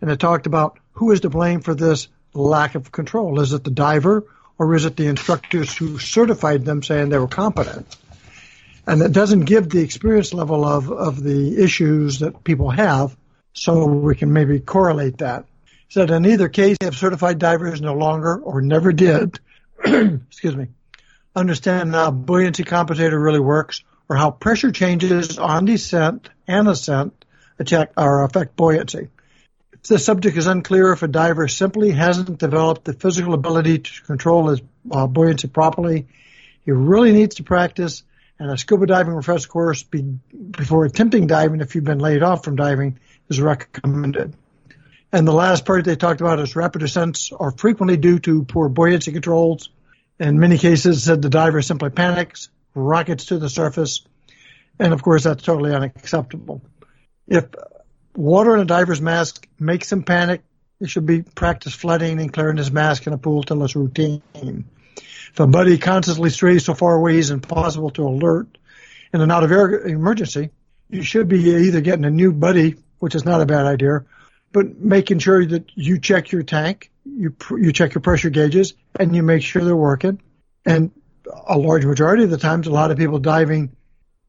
And it talked about who is to blame for this lack of control. Is it the diver or is it the instructors who certified them saying they were competent? And it doesn't give the experience level of, of the issues that people have, so we can maybe correlate that. Said in either case, if certified divers no longer or never did, excuse me, understand how buoyancy compensator really works or how pressure changes on descent and ascent or affect buoyancy. The subject is unclear if a diver simply hasn't developed the physical ability to control his uh, buoyancy properly, he really needs to practice and a scuba diving refresher course be, before attempting diving if you've been laid off from diving is recommended. And the last part they talked about is rapid ascents are frequently due to poor buoyancy controls. In many cases, said the diver simply panics, rockets to the surface, and of course that's totally unacceptable. If water in a diver's mask makes him panic, he should be practice flooding and clearing his mask in a pool till it's routine. If a buddy constantly strays so far away he's impossible to alert in an out of air emergency, you should be either getting a new buddy, which is not a bad idea, but making sure that you check your tank, you you check your pressure gauges, and you make sure they're working. And a large majority of the times, a lot of people diving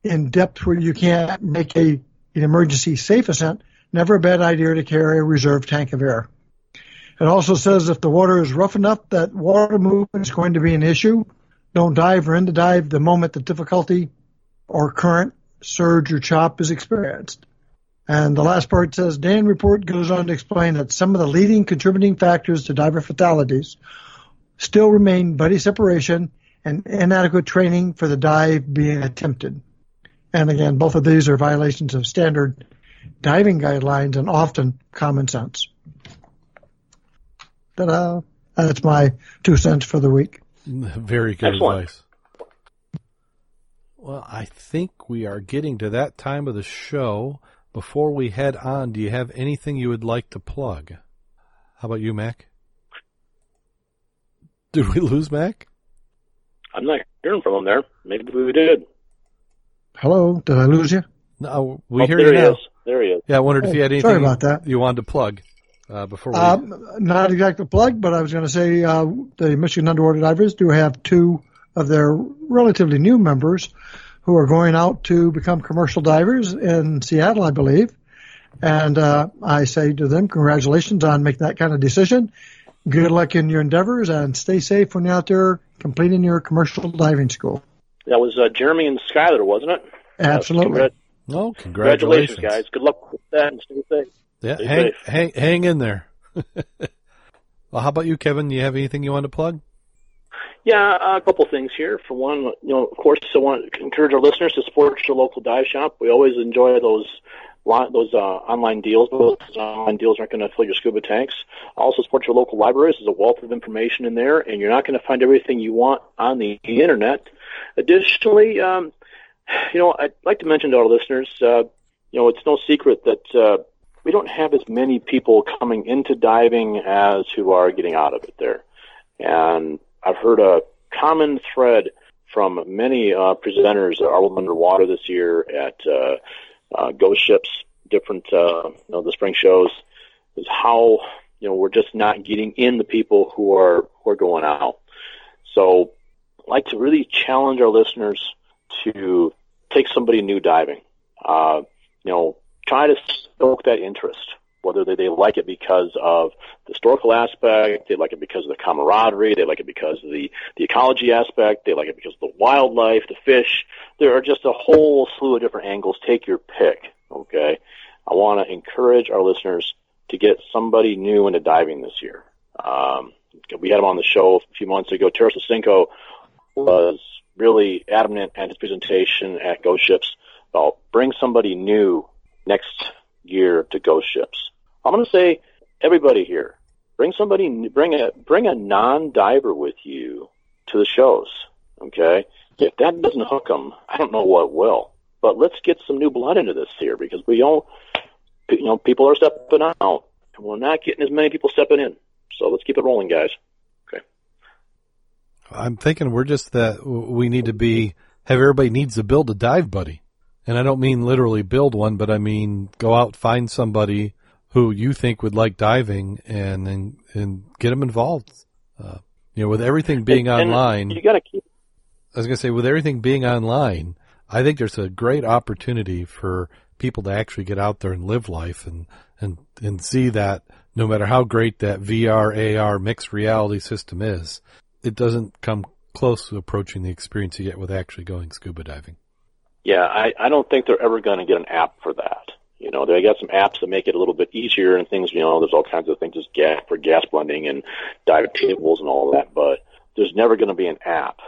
in depth where you can't make a in emergency safe ascent, never a bad idea to carry a reserve tank of air. It also says if the water is rough enough that water movement is going to be an issue, don't dive or end the dive the moment the difficulty or current surge or chop is experienced. And the last part says DAN report goes on to explain that some of the leading contributing factors to diver fatalities still remain buddy separation and inadequate training for the dive being attempted. And again, both of these are violations of standard diving guidelines and often common sense. Ta-da. That's my two cents for the week. Very good Excellent. advice. Well, I think we are getting to that time of the show. Before we head on, do you have anything you would like to plug? How about you, Mack? Did we lose Mack? I'm not hearing from him there. Maybe we did. Hello, did I lose you? No, we oh, hear there you he now. is. There he is. Yeah, I wondered if Oh, you had anything sorry about that. you wanted to plug uh, before we. Um, not exactly a plug, but I was going to say uh, the Michigan Underwater Divers do have two of their relatively new members who are going out to become commercial divers in Seattle, I believe. And uh, I say to them, congratulations on making that kind of decision. Good luck in your endeavors and stay safe when you're out there completing your commercial diving school. That was uh, Jeremy and Skyler, wasn't it? Absolutely. Congrat- oh, congratulations, congratulations, guys. Good luck with that and stay safe. Yeah, Stay hang, safe. hang, hang in there. well, how about you, Kevin? Do you have anything you want to plug? Yeah, a couple things here. For one, you know, of course, I want to encourage our listeners to support your local dive shop. We always enjoy those those uh, online deals. Those online deals aren't going to fill your scuba tanks. Also, support your local libraries. There's a wealth of information in there, and you're not going to find everything you want on the internet. Additionally, um, you know, I'd like to mention to our listeners, uh, you know, it's no secret that uh, we don't have as many people coming into diving as who are getting out of it there. And I've heard a common thread from many uh, presenters that are underwater this year at uh, uh, Ghost Ships, different uh, you know the spring shows, is how you know we're just not getting in the people who are who are going out. So, I'd like to really challenge our listeners to take somebody new diving. Uh, you know, try to stoke that interest whether they, they like it because of the historical aspect, they like it because of the camaraderie, they like it because of the, the ecology aspect, they like it because of the wildlife, the fish. There are just a whole slew of different angles. Take your pick, okay? I want to encourage our listeners to get somebody new into diving this year. Um, we had him on the show a few months ago. Terrace Cinco was really adamant at his presentation at Ghost Ships about bring somebody new next year to Ghost Ships. I'm going to say everybody here, bring somebody, bring a bring a non-diver with you to the shows. Okay, if that doesn't hook them, I don't know what will. But let's get some new blood into this here because we don't, you know, people are stepping out and we're not getting as many people stepping in. So let's keep it rolling, guys. I'm thinking we're just that we need to be have everybody needs to build a dive buddy, and I don't mean literally build one, but I mean go out find somebody who you think would like diving and and, and get them involved. Uh, you know, with everything being And- and online, you got to keep I was going to say with everything being online, I think there's a great opportunity for people to actually get out there and live life and and and see that no matter how great that VR AR mixed reality system is, it doesn't come close to approaching the experience you get with actually going scuba diving. Yeah, I, I don't think they're ever going to get an app for that. You know, they got some apps that make it a little bit easier and things. You know, there's all kinds of things as gas for gas blending and dive tables and all that. But there's never going to be an app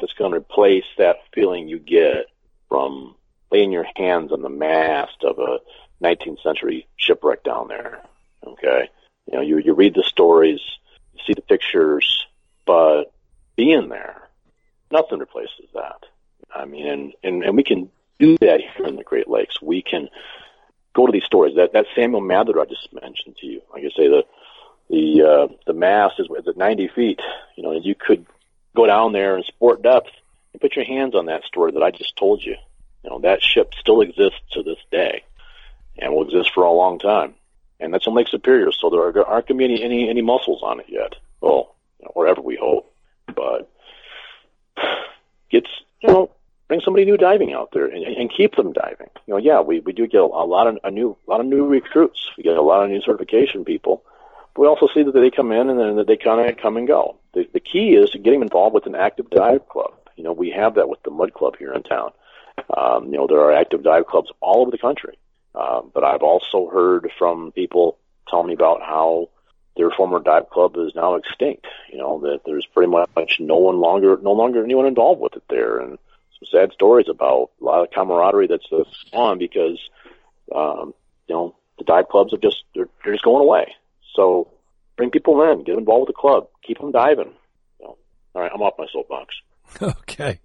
that's going to replace that feeling you get from laying your hands on the mast of a 19th century shipwreck down there. Okay, you know, you you read the stories, you see the pictures, but being there, nothing replaces that. I mean, and, and, and we can do that here in the Great Lakes. We can go to these stories. That, that Samuel Mather I just mentioned to you, like I say, the, the, uh, the mast is at 90 feet. You know, and you could go down there and sport depth and put your hands on that story that I just told you. You know, that ship still exists to this day and will exist for a long time. And that's on Lake Superior, so there are, aren't going to be any, any, any mussels on it yet. Well, wherever we hope. But gets you know bring somebody new diving out there and, and keep them diving. You know, yeah, we, we do get a, lot of a new a lot of new recruits. We get a lot of new certification people. But we also see that they come in and then that they kind of come and go. The, the key is to get them involved with an active dive club. You know, we have that with the Mud Club here in town. Um, you know, there are active dive clubs all over the country. Um, but I've also heard from people telling me about how their former dive club is now extinct. You know that there's pretty much no one longer, no longer anyone involved with it there, and some sad stories about a lot of camaraderie that's gone because um, you know the dive clubs have just they're, they're just going away. So bring people in, get involved with the club, keep them diving. You know, all right, I'm off my soapbox. Okay.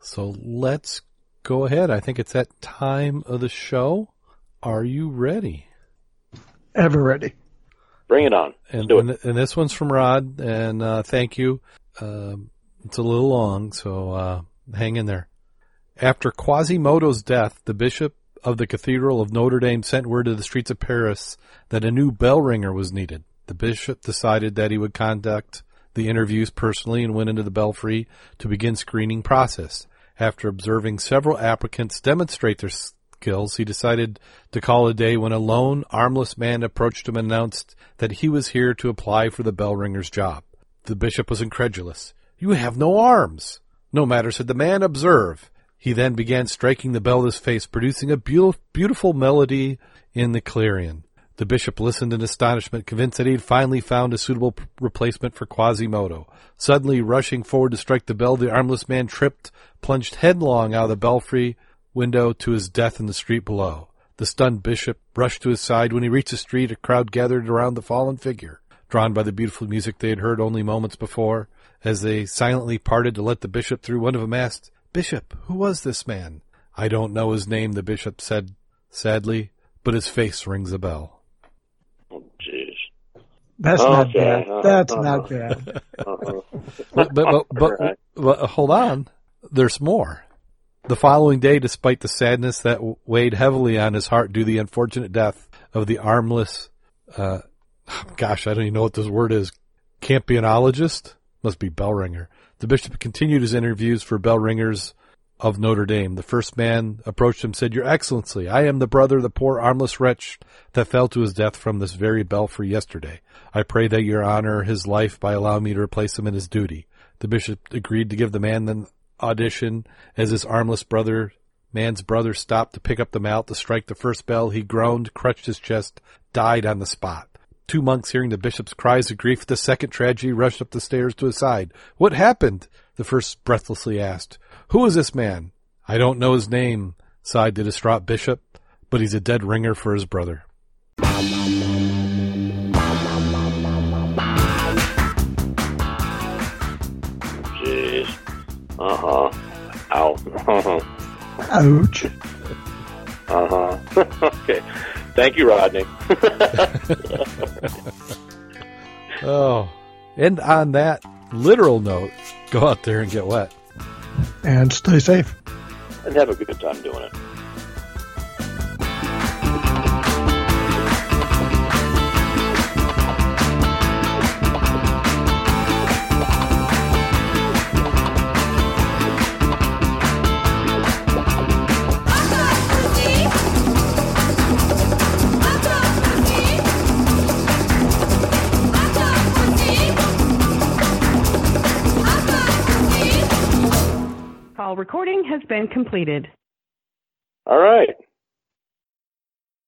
So let's go ahead. I think it's that time of the show. Are you ready? Ever ready. Bring it on. Let's And, do it. and this one's from Rod, and uh, thank you. Um, it's a little long, so uh, hang in there. After Quasimodo's death, the bishop of the Cathedral of Notre Dame sent word to the streets of Paris that a new bell ringer was needed. The bishop decided that he would conduct the interviews personally and went into the belfry to begin screening process. After observing several applicants demonstrate their skills, he decided to call a day when a lone, armless man approached him and announced that he was here to apply for the bell ringer's job. The bishop was incredulous. You have no arms. No matter, said the man, observe. He then began striking the bell with his face, producing a beau- beautiful melody in the clarion. The bishop listened in astonishment, convinced that he had finally found a suitable p- replacement for Quasimodo. Suddenly, rushing forward to strike the bell, the armless man tripped, plunged headlong out of the belfry window to his death in the street below. The stunned bishop rushed to his side. When he reached the street, a crowd gathered around the fallen figure, drawn by the beautiful music they had heard only moments before. As they silently parted to let the bishop through, one of them asked, Bishop, who was this man? I don't know his name, the bishop said sadly, but his face rings a bell. Oh, jeez. That's not bad. uh, That's uh, not bad. Uh-huh. But, but, but, but, Right. but hold on. There's more. The following day, despite the sadness that weighed heavily on his heart due to the unfortunate death of the armless, uh, gosh, I don't even know what this word is, campionologist? Must be bell ringer. The bishop continued his interviews for bell ringers of Notre Dame. The first man approached him said, Your Excellency, I am the brother of the poor armless wretch that fell to his death from this very belfry yesterday. I pray that your honor his life by allowing me to replace him in his duty. The bishop agreed to give the man an audition as his armless brother, man's brother stopped to pick up the mallet to strike the first bell. He groaned, crushed his chest, died on the spot. Two monks hearing the bishop's cries of grief at the second tragedy rushed up the stairs to his side. What happened? The first breathlessly asked. Who is this man? I don't know his name, sighed the distraught bishop, but he's a dead ringer for his brother. Uh huh. Ow. Uh huh. Ouch. Uh huh. okay. Thank you, Rodney. Oh. And on that literal note, go out there and get wet. And stay safe. and have a good time doing it. Recording has been completed. All right.